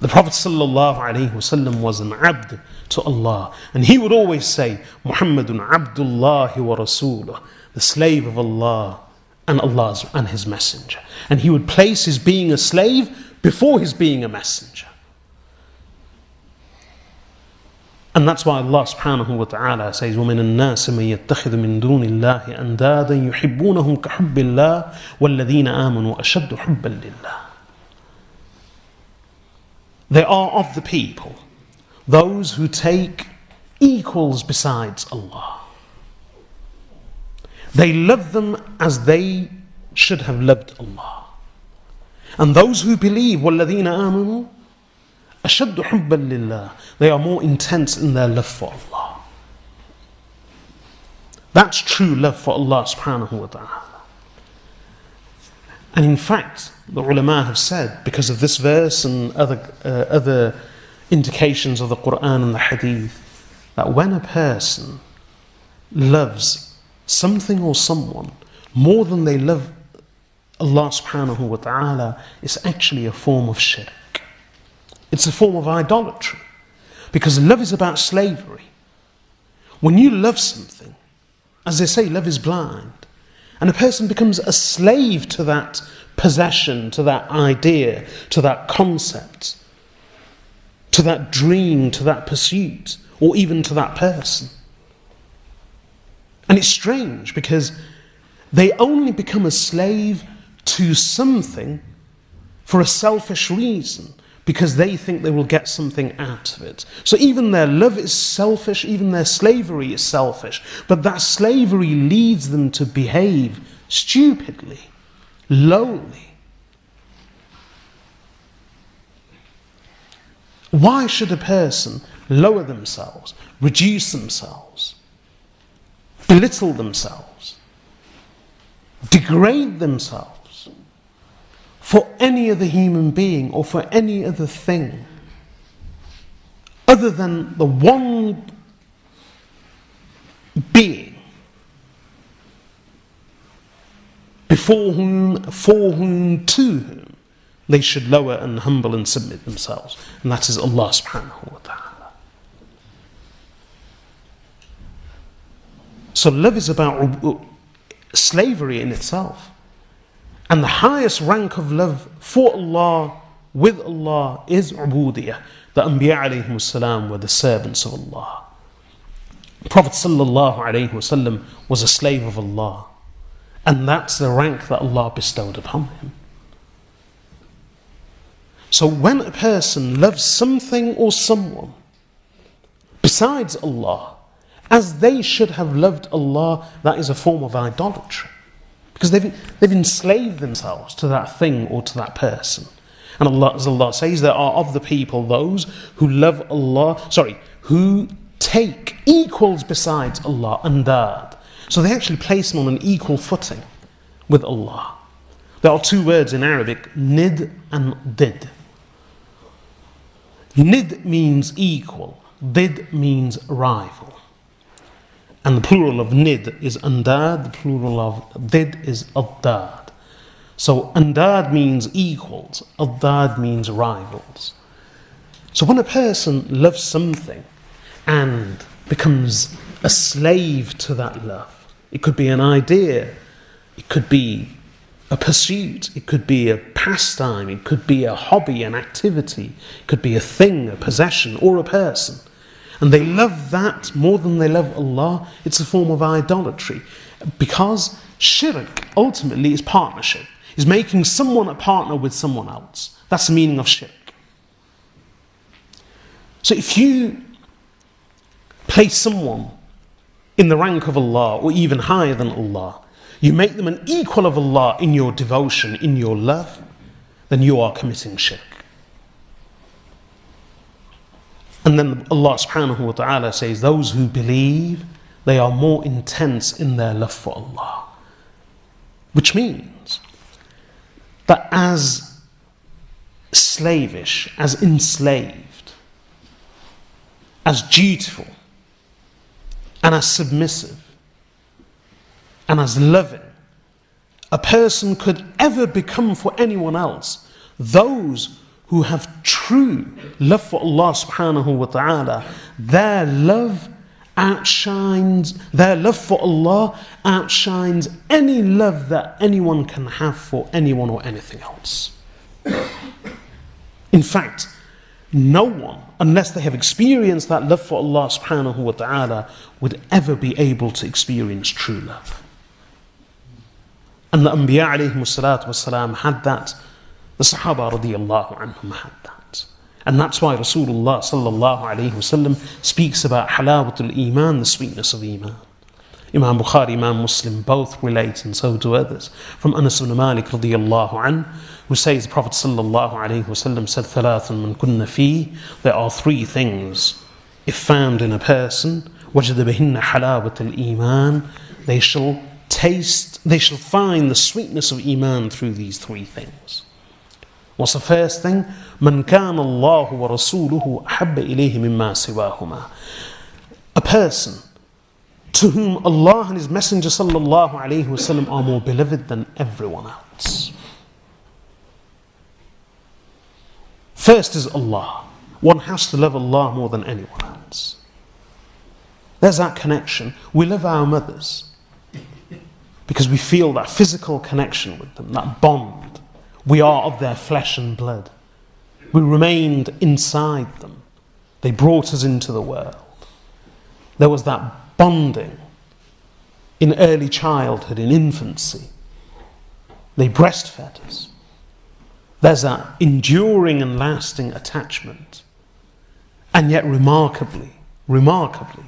Speaker 1: The Prophet ﷺ was an abd to Allah. And he would always say, Muhammadun Abdullah wa Rasuluh, the slave of Allah and Allah's and His Messenger. And he would place his being a slave before his being a messenger. And that's why Allah subhanahu wa ta'ala says, وَمِنَ النَّاسِ مَن يَتَّخِذُ مِن دُونِ اللَّهِ أَنْدَادًا يُحِبُّونَهُمْ كَحُبِّ اللَّهِ وَالَّذِينَ آمَنُوا أَشَدُّ حُبًّا لِلَّهِ They are of the people, those who take equals besides Allah. They love them as they should have loved Allah. And those who believe, وَالَّذِينَ آمَنُوا أَشَدُّ حُبًّا لِلَّهِ They are more intense in their love for Allah. That's true love for Allah subhanahu wa ta'ala. And in fact, the ulama have said, because of this verse and other, uh, other indications of the Quran and the Hadith, that when a person loves something or someone more than they love Allah subhanahu wa ta'ala, it's actually a form of shirk. It's a form of idolatry. Because love is about slavery. When you love something, as they say, love is blind. And a person becomes a slave to that possession, to that idea, to that concept, to that dream, to that pursuit, or even to that person. And it's strange because they only become a slave to something for a selfish reason because they think they will get something out of it. So even their love is selfish, even their slavery is selfish, but that slavery leads them to behave stupidly, lowly. Why should a person lower themselves, reduce themselves, belittle themselves, degrade themselves for any other human being or for any other thing other than the one being before whom, for whom, to whom they should lower and humble and submit themselves. And that is Allah subhanahu wa ta'ala. So love is about uh, slavery in itself. And the highest rank of love for Allah, with Allah, is ubudiyah. The Anbiya alayhi were the servants of Allah. Prophet sallallahu alayhi wasallam was a slave of Allah. And that's the rank that Allah bestowed upon him. So when a person loves something or someone besides Allah, as they should have loved Allah, that is a form of idolatry. Because they've, they've enslaved themselves to that thing or to that person. And Allah, as Allah says, there are of the people those who love Allah, sorry, who take equals besides Allah, and that. So they actually place them on an equal footing with Allah. There are two words in Arabic, nid and did. Nid means equal, did means rival. And the plural of nid is andad, the plural of did is addad. So andad means equals, addad means rivals. So when a person loves something and becomes a slave to that love, it could be an idea, it could be a pursuit, it could be a pastime, it could be a hobby, an activity, it could be a thing, a possession, or a person. And they love that more than they love Allah, it's a form of idolatry. Because shirk ultimately is partnership, is making someone a partner with someone else. That's the meaning of shirk. So if you place someone in the rank of Allah or even higher than Allah, you make them an equal of Allah in your devotion, in your love, then you are committing shirk. And then Allah subhanahu wa ta'ala says, Those who believe, they are more intense in their love for Allah. Which means that as slavish, as enslaved, as dutiful, and as submissive, and as loving a person could ever become for anyone else, those who have true love for Allah subhanahu wa ta'ala, their love outshines, their love for Allah outshines any love that anyone can have for anyone or anything else. In fact, no one, unless they have experienced that love for Allah subhanahu wa ta'ala, would ever be able to experience true love. And the Anbiya alayhi salatu wasalam had that. The Sahaba radiallahu anhum had that. And that's why Rasulullah sallallahu alayhi wasallam speaks about halawatul iman, the sweetness of iman. Imam Bukhari, Imam Muslim both relate, and so do others. From Anas ibn Malik radiallahu anhu, who says the Prophet sallallahu alayhi wasallam said, ثلاث من كن فيه, there are three things. If found in a person, وجد بهن حلاوة الإيمان, they shall taste, they shall find the sweetness of Iman through these three things. What's the first thing? من كان الله ورسوله أحب إليه مما سواهما. A person to whom Allah and His Messenger sallallahu alaihi wasallam are more beloved than everyone else. First is Allah. One has to love Allah more than anyone else. There's that connection. We love our mothers because we feel that physical connection with them, that bond. We are of their flesh and blood. We remained inside them. They brought us into the world. There was that bonding in early childhood, in infancy. They breastfed us. There's that enduring and lasting attachment. And yet, remarkably, remarkably,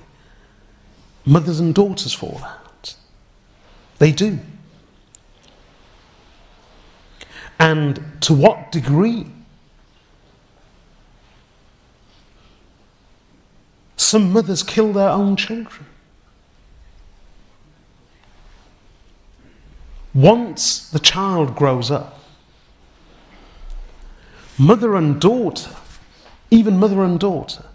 Speaker 1: mothers and daughters fall out. They do. And to what degree? Some mothers kill their own children. Once the child grows up, mother and daughter, even mother and daughter,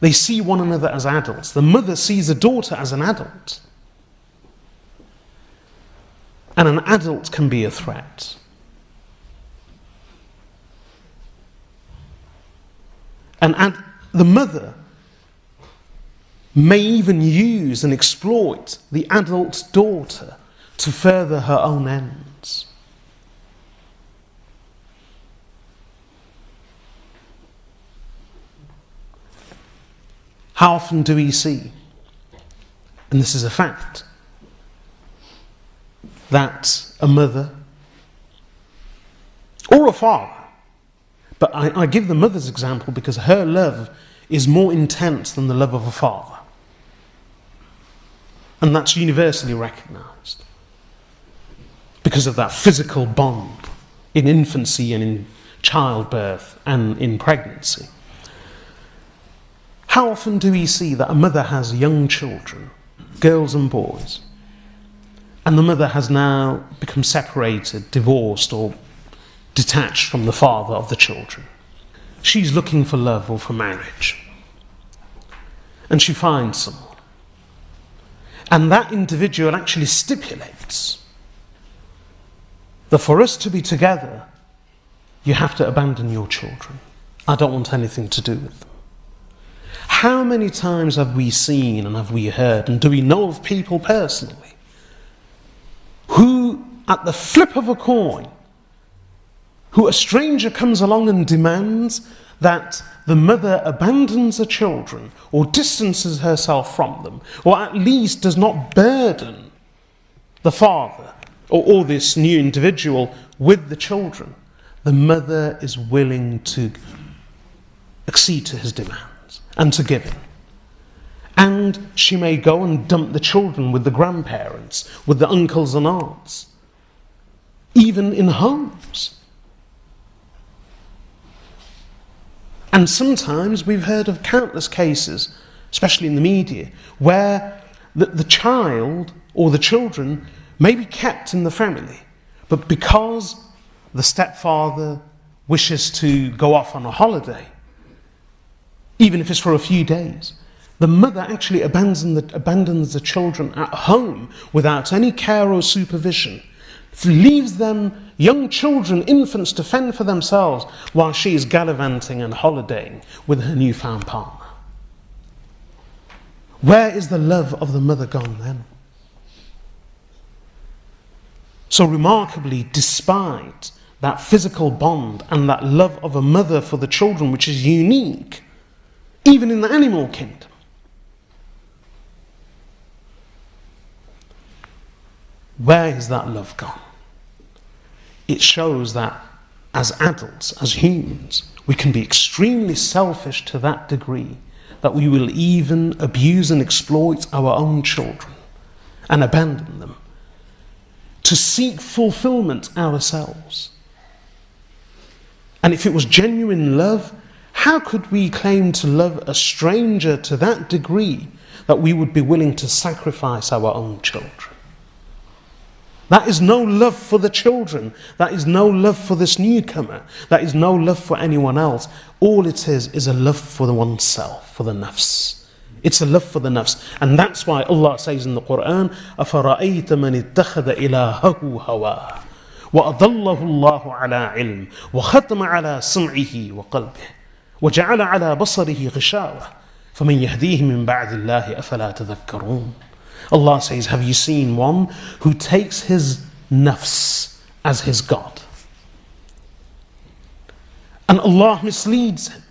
Speaker 1: they see one another as adults. The mother sees the daughter as an adult. And an adult can be a threat. And ad- the mother may even use and exploit the adult daughter to further her own ends. How often do we see, and this is a fact, that a mother or a father, but I, I, give the mother's example because her love is more intense than the love of a father. And that's universally recognized because of that physical bond in infancy and in childbirth and in pregnancy. How often do we see that a mother has young children, girls and boys, and the mother has now become separated, divorced, or detached from the father of the children. She's looking for love or for marriage. And she finds someone. And that individual actually stipulates that for us to be together, you have to abandon your children. I don't want anything to do with them. How many times have we seen and have we heard, and do we know of people personally, at the flip of a coin, who a stranger comes along and demands that the mother abandons the children or distances herself from them, or at least does not burden the father or, or this new individual with the children, the mother is willing to accede to his demands and to give in. And she may go and dump the children with the grandparents, with the uncles and aunts, even in homes. And sometimes we've heard of countless cases, especially in the media, where the, the child or the children may be kept in the family, but because the stepfather wishes to go off on a holiday, even if it's for a few days, the mother actually abandons the, abandons the children at home without any care or supervision, leaves them, young children, infants, to fend for themselves while she is gallivanting and holidaying with her newfound partner. Where is the love of the mother gone then? So, remarkably, despite that physical bond and that love of a mother for the children, which is unique, even in the animal kingdom, where is that love gone? It shows that as adults, as humans, we can be extremely selfish to that degree that we will even abuse and exploit our own children and abandon them to seek fulfillment ourselves. And if it was genuine love, how could we claim to love a stranger to that degree that we would be willing to sacrifice our own children? That is no love for the children. That is no love for this newcomer. That is no love for anyone else. All it is is a love for the oneself, for the nafs. It's a love for the nafs. And that's why Allah says in the Quran, أَفَرَأَيْتَ مَنِ اتَّخَذَ إِلَهَهُ هَوَاهُ وأضله الله على علم وختم على سمعه وقلبه وجعل على بصره غشاوة فمن يهديه من بعد الله أفلا تذكرون Allah says have you seen one who takes his nafs as his God and Allah misleads him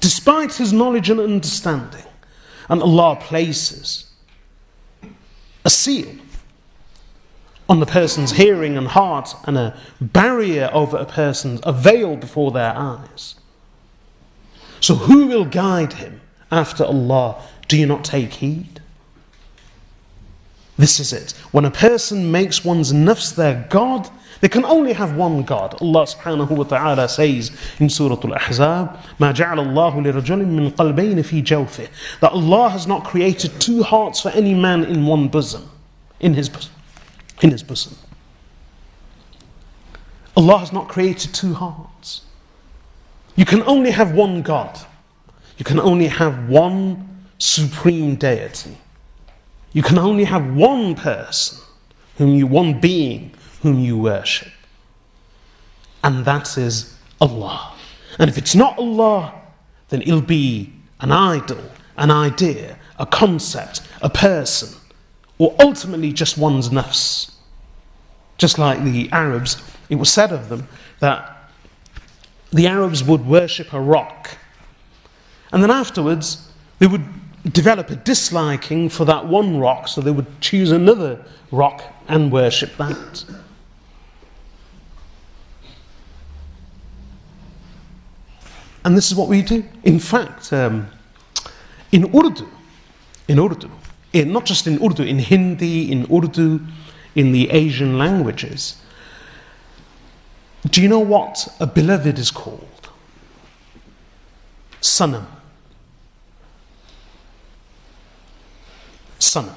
Speaker 1: despite his knowledge and understanding and Allah places a seal on the person's hearing and heart and a barrier over a person's, a veil before their eyes. So who will guide him after Allah? Do you not take heed? This is it. When a person makes one's nafs their God, they can only have one God. Allah subhanahu wa ta'ala says in Surah Al-Ahzab, ما جعل الله لرجل من قلبين في جوفه That Allah has not created two hearts for any man in one bosom, in his bosom. In his bosom. Allah has not created two hearts. You can only have one God. You can only have one supreme deity. You can only have one person, whom you, one being whom you worship. And that is Allah. And if it's not Allah, then it'll be an idol, an idea, a concept, a person, or ultimately just one's nafs. Just like the Arabs, it was said of them that the Arabs would worship a rock. And then afterwards, they would develop a disliking for that one rock, so they would choose another rock and worship that. And this is what we do. In fact, um, in Urdu, in Urdu, in, not just in Urdu, in Hindi, in Urdu, in the Asian languages, do you know what a beloved is called? Sanam. Sanam.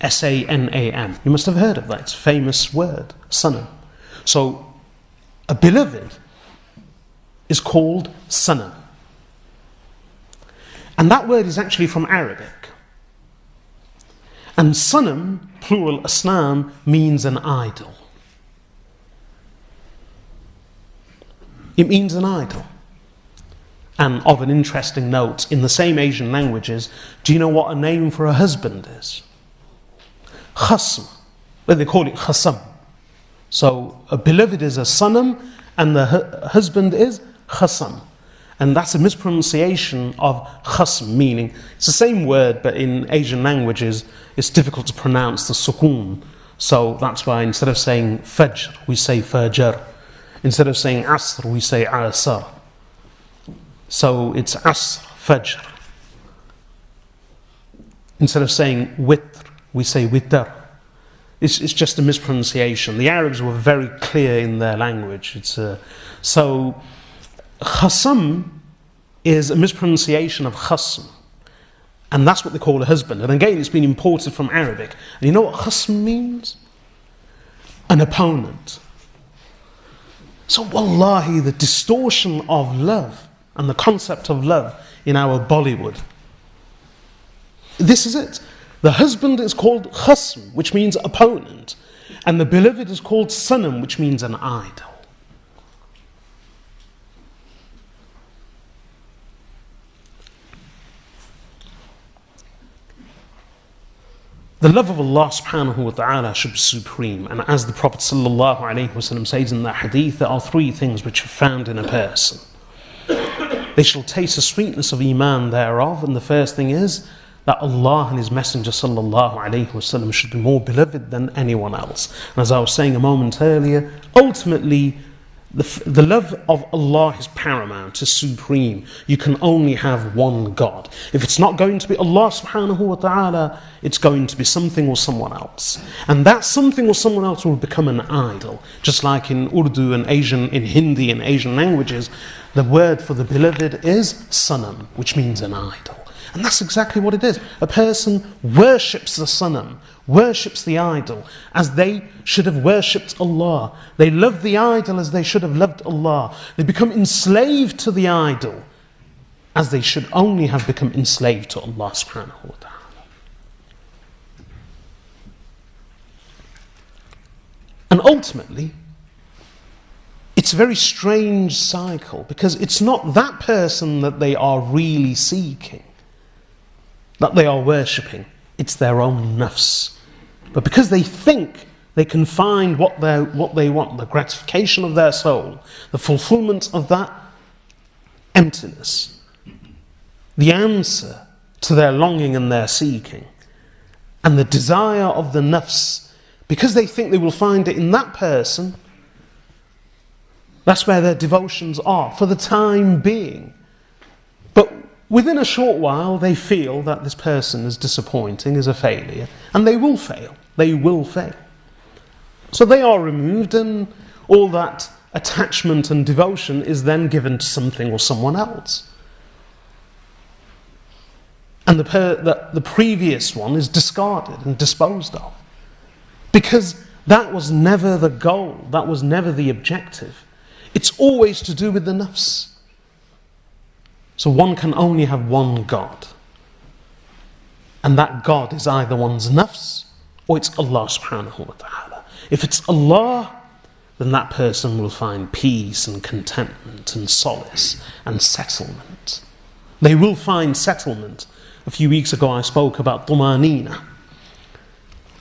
Speaker 1: S A N A M. You must have heard of that. It's a famous word, sanam. So, a beloved is called sanam. And that word is actually from Arabic. And sanam, plural asnam, means an idol. It means an idol. And of an interesting note, in the same Asian languages, do you know what a name for a husband is? Khasm. Well, they call it khasam. So a beloved is a sanam, and the hu- husband is khasam. And that's a mispronunciation of khasm, meaning it's the same word, but in Asian languages, it's difficult to pronounce the sukun. So that's why instead of saying fajr, we say fajr. Instead of saying asr, we say asr. So it's asr, fajr. Instead of saying witr, we say witr. It's, it's just a mispronunciation. The Arabs were very clear in their language. It's a, so khasam is a mispronunciation of khasm. And that's what they call a husband. And again, it's been imported from Arabic. And you know what khasm means? An opponent. So, wallahi, the distortion of love and the concept of love in our Bollywood. This is it. The husband is called khasm, which means opponent, and the beloved is called sanam, which means an idol. The love of Allah subhanahu wa ta'ala should be supreme. And as the Prophet sallallahu alayhi wasallam says in that hadith, there are three things which are found in a person. They shall taste the sweetness of Iman thereof. And the first thing is that Allah and His Messenger wasallam should be more beloved than anyone else. And as I was saying a moment earlier, ultimately, the, the love of Allah is paramount, is supreme. You can only have one God. If it's not going to be Allah subhanahu wa ta'ala, it's going to be something or someone else. And that something or someone else will become an idol. Just like in Urdu and Asian, in Hindi and Asian languages, the word for the beloved is sanam, which means an idol. And that's exactly what it is. A person worships the sanam, worships the idol, as they should have worshipped Allah. They love the idol as they should have loved Allah. They become enslaved to the idol as they should only have become enslaved to Allah subhanahu wa ta'ala. And ultimately, it's a very strange cycle because it's not that person that they are really seeking that they are worshipping. It's their own nafs. But because they think they can find what, they what they want, the gratification of their soul, the fulfillment of that emptiness, the answer to their longing and their seeking, and the desire of the nafs, because they think they will find it in that person, that's where their devotions are for the time being. But Within a short while, they feel that this person is disappointing, is a failure, and they will fail. They will fail. So they are removed, and all that attachment and devotion is then given to something or someone else. And the, per- the, the previous one is discarded and disposed of. Because that was never the goal, that was never the objective. It's always to do with the nafs. So one can only have one God. And that God is either one's nafs or it's Allah subhanahu wa ta'ala. If it's Allah, then that person will find peace and contentment and solace and settlement. They will find settlement. A few weeks ago I spoke about tumanina.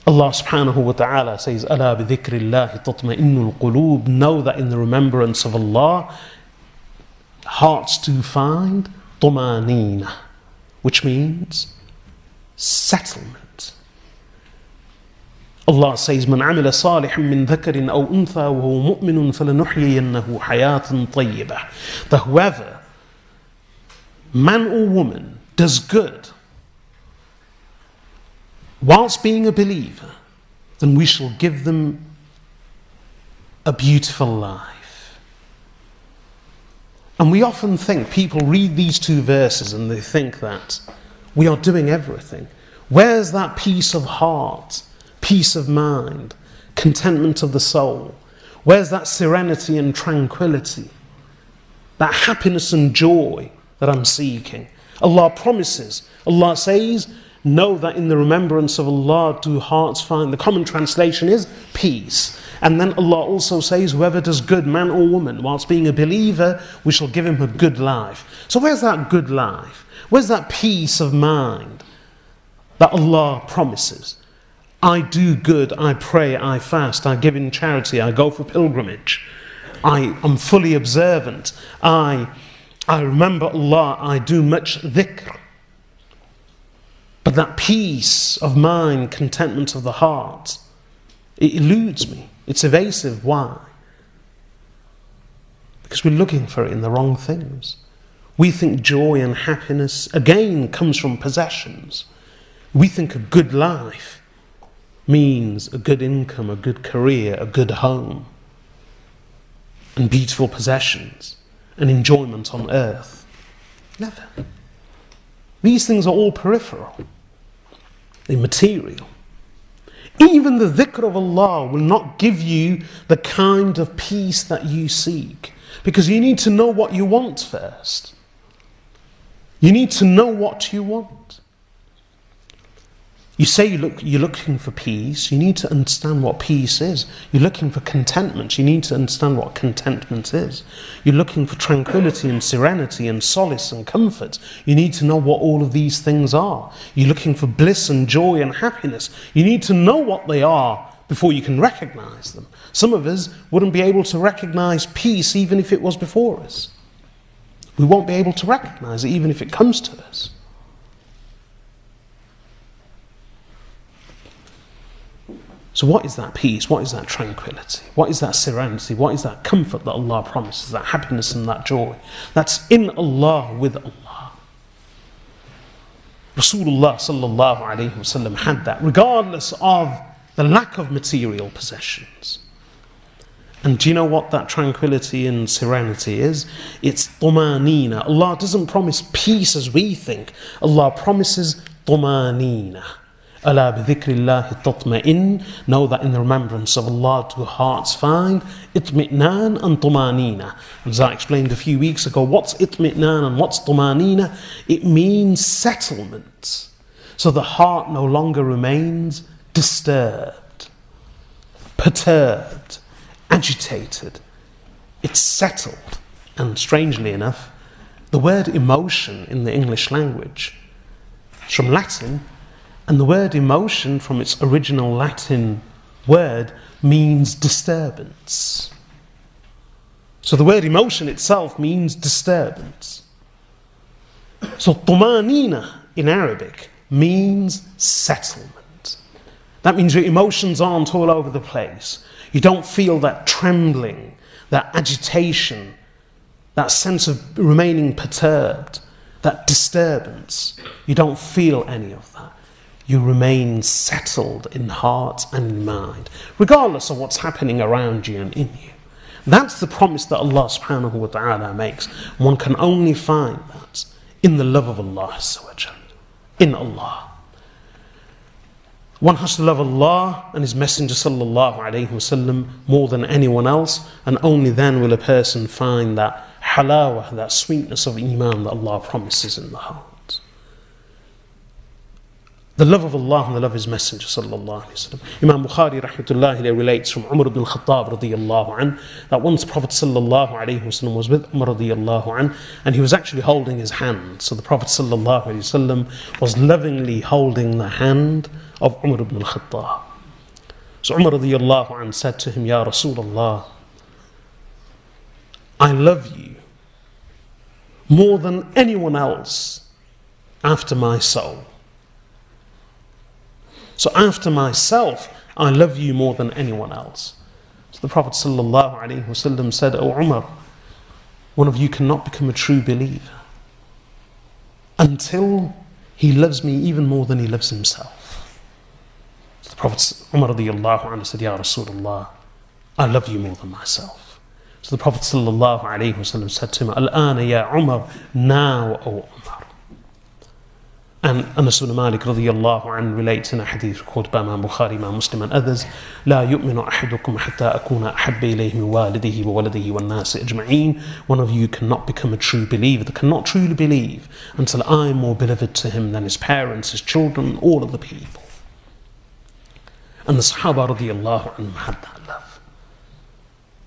Speaker 1: Allah subhanahu wa ta'ala says. Know that in the remembrance of Allah, hearts to find tumanina, which means settlement. Allah says, من عمل صالحا من ذكر أو أنثى وهو مؤمن فلنحيينه حياة طيبة. That whoever, man or woman, does good whilst being a believer, then we shall give them a beautiful life. And we often think, people read these two verses and they think that we are doing everything. Where's that peace of heart, Peace of mind, contentment of the soul? Where's that serenity and tranquility? That happiness and joy that I'm seeking? Allah promises, Allah says, Know that in the remembrance of Allah do hearts find. The common translation is peace. And then Allah also says, Whoever does good, man or woman, whilst being a believer, we shall give him a good life. So, where's that good life? Where's that peace of mind that Allah promises? I do good, I pray, I fast, I give in charity, I go for pilgrimage, I am fully observant, I, I remember Allah, I do much dhikr. But that peace of mind, contentment of the heart, it eludes me. It's evasive. Why? Because we're looking for it in the wrong things. We think joy and happiness, again, comes from possessions. We think a good life means a good income, a good career, a good home, and beautiful possessions, and enjoyment on earth. Never. These things are all peripheral immaterial. Even the dhikr of Allah will not give you the kind of peace that you seek because you need to know what you want first. You need to know what you want. You say you look, you're looking for peace, you need to understand what peace is. You're looking for contentment, you need to understand what contentment is. You're looking for tranquility and serenity and solace and comfort. You need to know what all of these things are. You're looking for bliss and joy and happiness. You need to know what they are before you can recognize them. Some of us wouldn't be able to recognize peace even if it was before us. We won't be able to recognize it even if it comes to us. So, what is that peace? What is that tranquility? What is that serenity? What is that comfort that Allah promises? That happiness and that joy? That's in Allah with Allah. Rasulullah sallallahu alayhi wasallam had that, regardless of the lack of material possessions. And do you know what that tranquility and serenity is? It's tumanina. Allah doesn't promise peace as we think. Allah promises tumanina. Allah bidhikrillahi tatma'in. Know that in the remembrance of Allah do hearts find itmi'nan and tumanina. As I explained a few weeks ago, what's itmi'nan and what's tumanina? It means settlement. So the heart no longer remains disturbed, perturbed, agitated. It's settled. And strangely enough, the word emotion in the English language, is from Latin, and the word emotion, from its original Latin word, means disturbance. So the word emotion itself means disturbance. So tumanina in Arabic means settlement. That means your emotions aren't all over the place. You don't feel that trembling, that agitation, that sense of remaining perturbed, that disturbance. You don't feel any of that you remain settled in heart and in mind, regardless of what's happening around you and in you. That's the promise that Allah subhanahu wa ta'ala makes. One can only find that in the love of Allah, in Allah. One has to love Allah and His Messenger sallallahu alayhi wasallam more than anyone else, and only then will a person find that halawah, that sweetness of iman that Allah promises in the heart the love of Allah and the love of His Messenger wasallam. Imam Bukhari rahmatullahi relates from Umar ibn al-Khattab radiyallahu an that once Prophet sallallahu alaihi wasallam was with Umar radiyallahu an and he was actually holding his hand. So the Prophet sallallahu alaihi wasallam was lovingly holding the hand of Umar ibn al-Khattab. So Umar radiyallahu an said to him, Ya Rasulullah, I love you more than anyone else after my soul. So after myself, I love you more than anyone else. So the Prophet ﷺ said, O Umar, one of you cannot become a true believer until he loves me even more than he loves himself. So the Prophet Umar said, Ya Rasulullah, I love you more than myself. So the Prophet ﷺ said to him, Al-ana ya Umar, now O. And Anas ibn Malik radiallahu anhu relates in a hadith quoted by Imam Bukhari, Imam Muslim and others, لا يؤمن أحدكم حتى أكون أحب إليه من والده وولده والناس أجمعين. One of you cannot become a true believer, that cannot truly believe until I am more beloved to him than his parents, his children, all of the people. And the Sahaba radiallahu anhu had that love.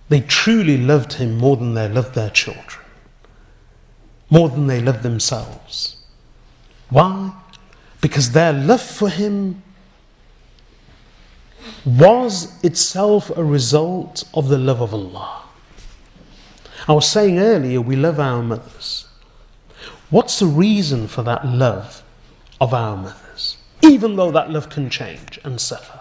Speaker 1: They truly loved him more than they loved their children, more than they loved themselves. Why? Because their love for him was itself a result of the love of Allah. I was saying earlier, we love our mothers. What's the reason for that love of our mothers? Even though that love can change and suffer.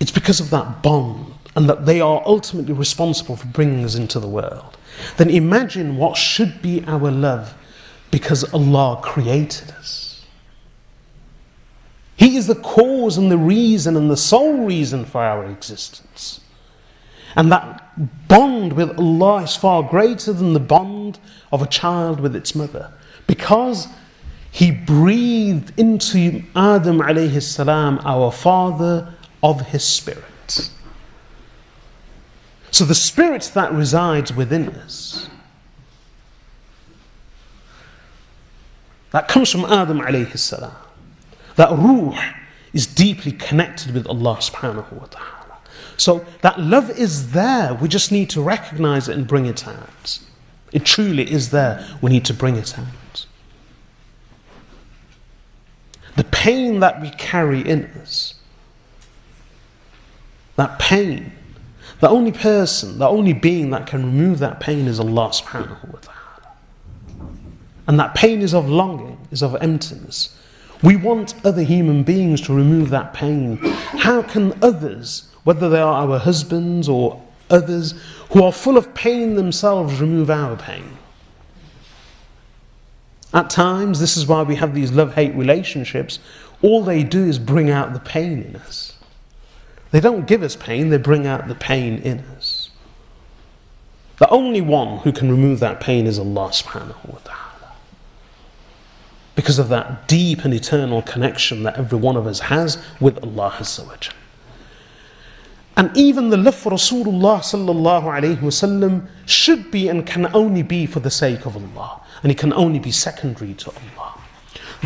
Speaker 1: It's because of that bond and that they are ultimately responsible for bringing us into the world. Then imagine what should be our love because Allah created us. He is the cause and the reason and the sole reason for our existence. And that bond with Allah is far greater than the bond of a child with its mother. Because He breathed into Adam alayhi salam, our father, of His Spirit. So the Spirit that resides within us that comes from Adam alayhi salam. That ruh is deeply connected with Allah subhanahu wa ta'ala. So that love is there. We just need to recognize it and bring it out. It truly is there. We need to bring it out. The pain that we carry in us, that pain, the only person, the only being that can remove that pain is Allah subhanahu wa ta'ala. And that pain is of longing, is of emptiness. We want other human beings to remove that pain. How can others, whether they are our husbands or others, who are full of pain themselves, remove our pain? At times, this is why we have these love hate relationships. All they do is bring out the pain in us. They don't give us pain, they bring out the pain in us. The only one who can remove that pain is Allah subhanahu wa ta'ala because of that deep and eternal connection that every one of us has with Allah Azza And even the love for Rasulullah sallallahu wasallam should be and can only be for the sake of Allah. And it can only be secondary to Allah.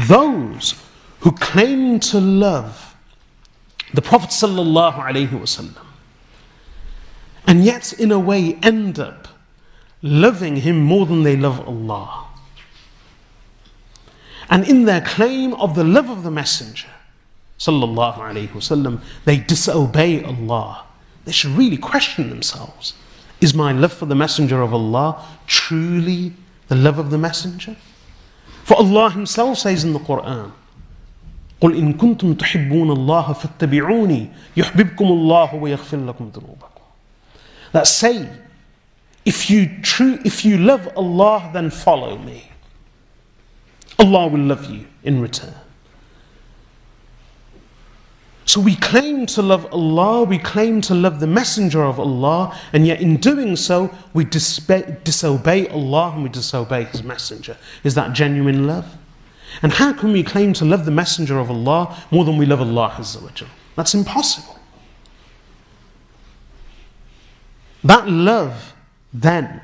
Speaker 1: Those who claim to love the Prophet sallallahu wasallam and yet in a way end up loving him more than they love Allah and in their claim of the love of the Messenger, sallallahu alaihi wasallam, they disobey Allah. They should really question themselves. Is my love for the Messenger of Allah truly the love of the Messenger? For Allah Himself says in the Quran, قل إن كنتم تحبون الله فاتبعوني يحببكم الله ويغفر لكم ذنوبكم. That say, if you true, if you love Allah, then follow me. Allah will love you in return. So we claim to love Allah, we claim to love the Messenger of Allah, and yet in doing so, we disobey Allah and we disobey His Messenger. Is that genuine love? And how can we claim to love the Messenger of Allah more than we love Allah That's impossible. That love, then,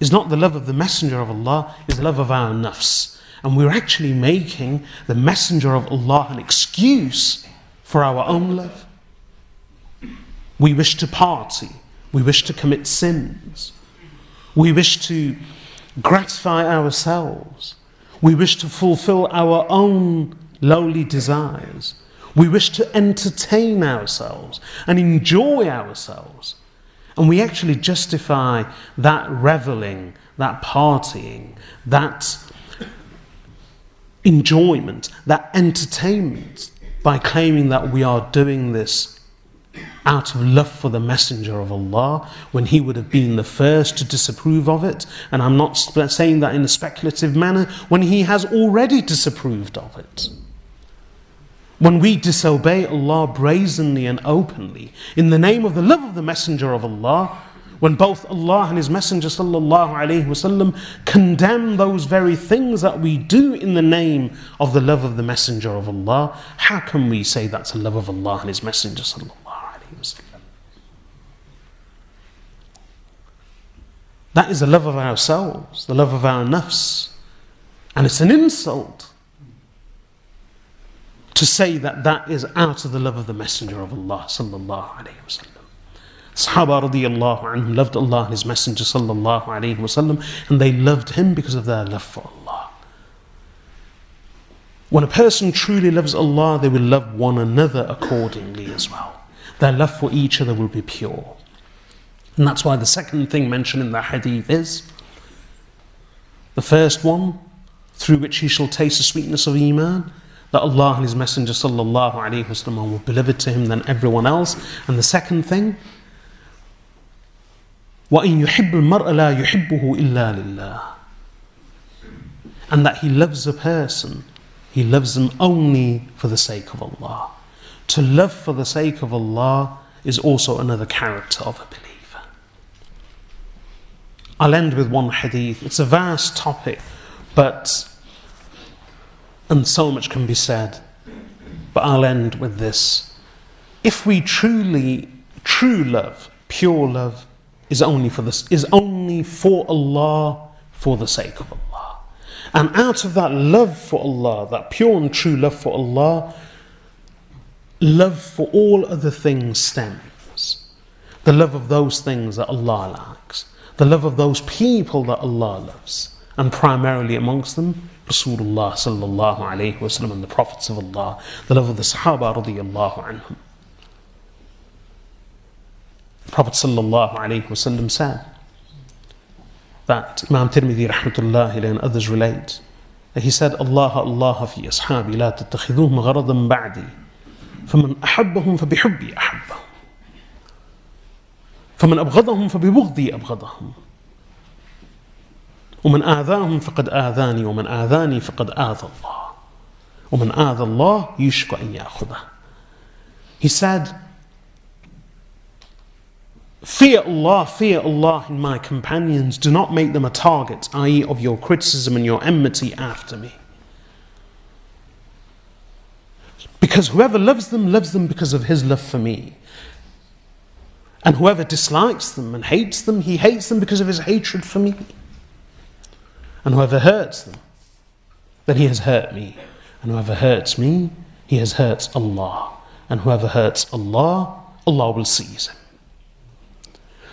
Speaker 1: is not the love of the Messenger of Allah, is the love of our nafs and we're actually making the Messenger of Allah an excuse for our own love. We wish to party, we wish to commit sins, we wish to gratify ourselves, we wish to fulfill our own lowly desires, we wish to entertain ourselves and enjoy ourselves. And we actually justify that reveling, that partying, that enjoyment, that entertainment, by claiming that we are doing this out of love for the Messenger of Allah when he would have been the first to disapprove of it. And I'm not saying that in a speculative manner when he has already disapproved of it. When we disobey Allah brazenly and openly in the name of the love of the Messenger of Allah, when both Allah and His Messenger wasallam condemn those very things that we do in the name of the love of the Messenger of Allah, how can we say that's a love of Allah and His Messenger? That is the love of ourselves, the love of our nafs, and it's an insult to say that that is out of the love of the Messenger of Allah. Sahaba radiallahu anhum loved Allah and His Messenger sallallahu alayhi wasallam, and they loved Him because of their love for Allah. When a person truly loves Allah, they will love one another accordingly as well. Their love for each other will be pure. And that's why the second thing mentioned in the hadith is the first one, through which he shall taste the sweetness of Iman, that Allah and His Messenger sallallahu alayhi wasallam more beloved to him than everyone else. And the second thing, وَإِن يُحِبُّ الْمَرْءَ لَا يُحِبُّهُ إِلَّا لِلَّهِ And that he loves a person, he loves them only for the sake of Allah. To love for the sake of Allah is also another character of a believer. I'll end with one hadith. It's a vast topic, but and so much can be said. But I'll end with this. If we truly, true love, pure love, is only for this is only for Allah for the sake of Allah. And out of that love for Allah, that pure and true love for Allah, love for all other things stems. The love of those things that Allah likes, the love of those people that Allah loves, and primarily amongst them, Rasulullah sallallahu alayhi wasallam and the prophets of Allah, the love of the Sahaba radiyallahu anhum. Prophet ﷺ said that Imam Tirmidhi rahmatullah and others relate. That he said Allah Allah fi ashabi la تتخذوهم غرضا بعدي فمن أحبهم فبحبي أحبهم فمن أبغضهم فببغضي أبغضهم ومن آذاهم فقد آذاني ومن آذاني فقد آذى الله ومن آذى الله يشك أن يأخذه He said Fear Allah, fear Allah in my companions. Do not make them a target, i.e., of your criticism and your enmity after me. Because whoever loves them, loves them because of his love for me. And whoever dislikes them and hates them, he hates them because of his hatred for me. And whoever hurts them, then he has hurt me. And whoever hurts me, he has hurt Allah. And whoever hurts Allah, Allah will seize him.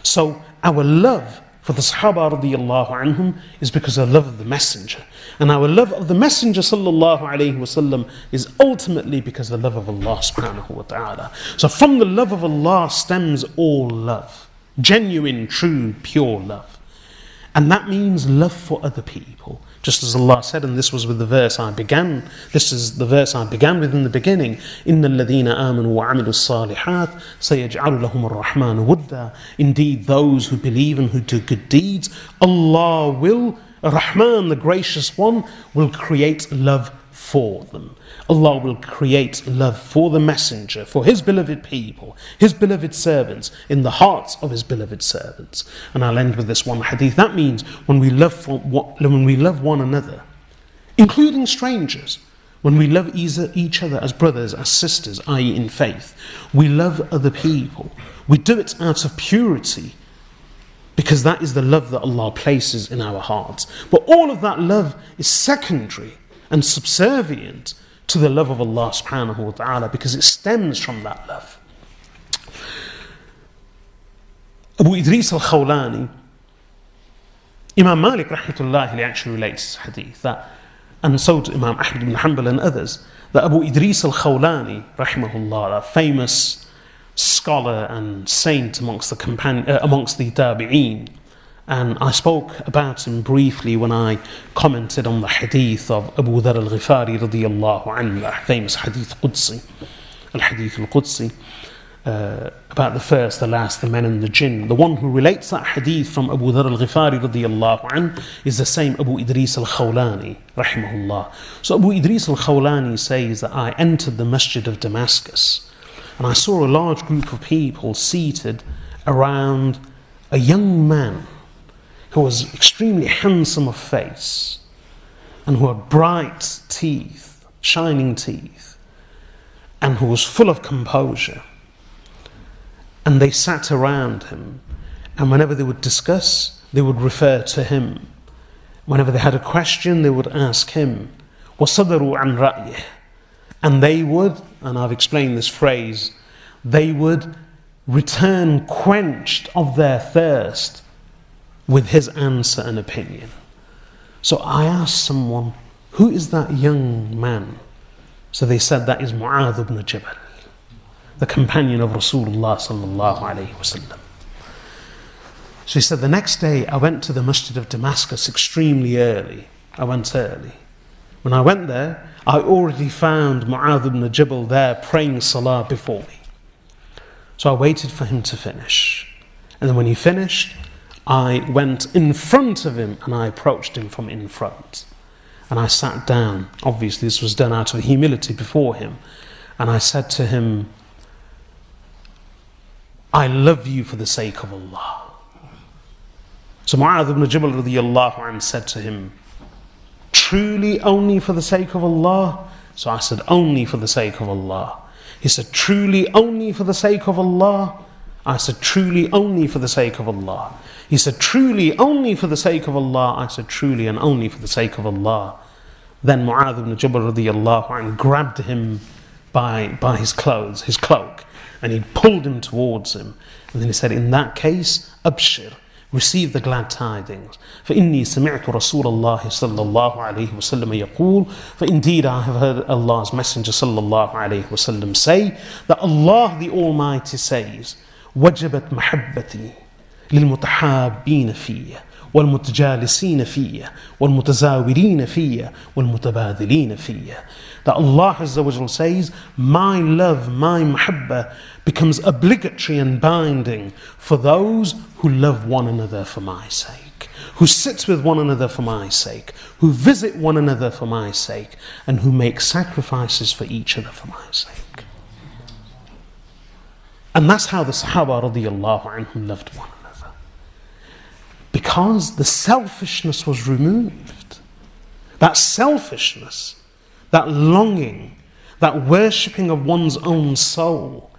Speaker 1: So our love for the Sahaba radiallahu anhum is because of the love of the Messenger. And our love of the Messenger sallallahu wasallam is ultimately because of the love of Allah subhanahu wa ta'ala. So from the love of Allah stems all love. Genuine, true, pure love. And that means love for other people. Just as Allah said, and this was with the verse I began, this is the verse I began with in the beginning, إِنَّ الَّذِينَ آمَنُوا وَعَمِلُوا الصَّالِحَاتِ سَيَجْعَلُ لَهُمُ الرَّحْمَنُ وُدًّا Indeed, those who believe and who do good deeds, Allah will, Rahman, the gracious one, will create love for them. Allah will create love for the messenger, for his beloved people, his beloved servants, in the hearts of his beloved servants. And I'll end with this one hadith. That means when we love, for, when we love one another, including strangers, when we love each other as brothers, as sisters, i.e., in faith, we love other people. We do it out of purity because that is the love that Allah places in our hearts. But all of that love is secondary and subservient to the love of Allah subhanahu wa ta'ala because it stems from that love. Abu Idris al Khawlani, Imam Malik rahmatullahi actually relates hadith that, and so to Imam Ahmad ibn Hanbal and others, that Abu Idris al Khawlani, rahimahullah, a famous scholar and saint amongst the, companion, uh, amongst the Tabi'een, and I spoke about him briefly when I commented on the hadith of Abu Dhar al Ghifari the famous hadith Qudsi, al hadith al Qudsi, uh, about the first, the last, the men and the jinn. The one who relates that hadith from Abu Dhar al Ghifari radiallahu anhu is the same Abu Idris al Khawlani, rahimahullah. So Abu Idris al Khawlani says that I entered the masjid of Damascus and I saw a large group of people seated around a young man who was extremely handsome of face and who had bright teeth, shining teeth, and who was full of composure. And they sat around him, and whenever they would discuss, they would refer to him. Whenever they had a question, they would ask him. وَصَدَرُوا عَنْ رَأْيِهِ And they would, and I've explained this phrase, they would return quenched of their thirst with his answer and opinion. So I asked someone, who is that young man? So they said that is Mu'adh ibn Jabal, the companion of Rasulullah. So he said, the next day I went to the Masjid of Damascus extremely early. I went early. When I went there, I already found Mu'adh ibn Jabal there praying salah before me. So I waited for him to finish. And then when he finished, I went in front of him and I approached him from in front. And I sat down. Obviously, this was done out of humility before him. And I said to him, I love you for the sake of Allah. So Mu'adh ibn Jabal radiallahu said to him, Truly only for the sake of Allah? So I said, Only for the sake of Allah. He said, Truly only for the sake of Allah? I said, Truly only for the sake of Allah. He said, Truly only for the sake of Allah. I said, Truly and only for the sake of Allah. Then Mu'adh ibn Jabal radiallahu anh grabbed him by, by his clothes, his cloak, and he pulled him towards him. And then he said, In that case, abshir, receive the glad tidings. فإني سمعت رسول الله صلى الله عليه وسلم يقول For indeed I have heard Allah's Messenger صلى الله عليه وسلم say that Allah the Almighty says وجبت محبتي للمتحابين فيه والمتجالسين فيه والمتزاورين فيه والمتبادلين فيه that Allah Azza wa says my love my mahabbah becomes obligatory and binding for those who love one another for my sake who sit with one another for my sake who visit one another for my sake and who make sacrifices for each other for my sake and that's how the Sahaba radiallahu anhum loved one another. Because the selfishness was removed. That selfishness, that longing, that worshipping of one's own soul,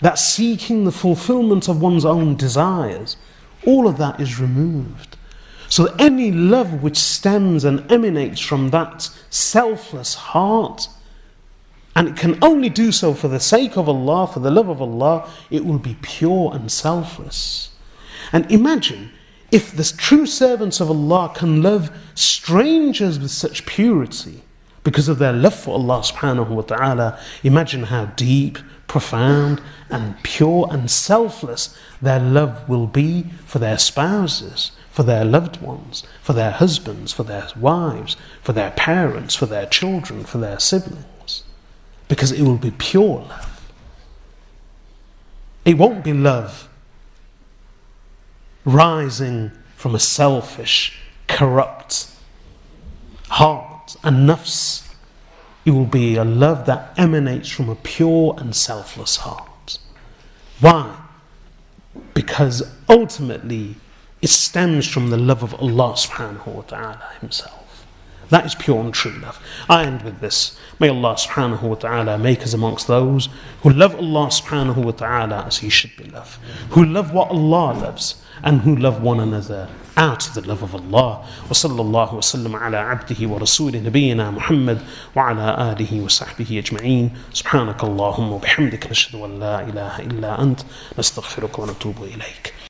Speaker 1: that seeking the fulfillment of one's own desires, all of that is removed. So any love which stems and emanates from that selfless heart and it can only do so for the sake of Allah, for the love of Allah, it will be pure and selfless. And imagine if the true servants of Allah can love strangers with such purity because of their love for Allah subhanahu wa ta'ala, imagine how deep, profound, and pure and selfless their love will be for their spouses, for their loved ones, for their husbands, for their wives, for their parents, for their children, for their siblings because it will be pure love. It won't be love rising from a selfish, corrupt heart and nafs. It will be a love that emanates from a pure and selfless heart. Why? Because ultimately it stems from the love of Allah subhanahu wa ta'ala Himself. That is pure and true love. I end with this. May Allah subhanahu wa ta'ala make us amongst those who love Allah subhanahu wa ta'ala as He should be loved, who love what Allah loves, and who love one another out of the love of Allah. وصلى الله وسلم على عبده ورسوله نبينا محمد وعلى آله وصحبه أجمعين سبحانك اللهم وبحمدك نشهد أن لا إله إلا أنت نستغفرك ونتوب إليك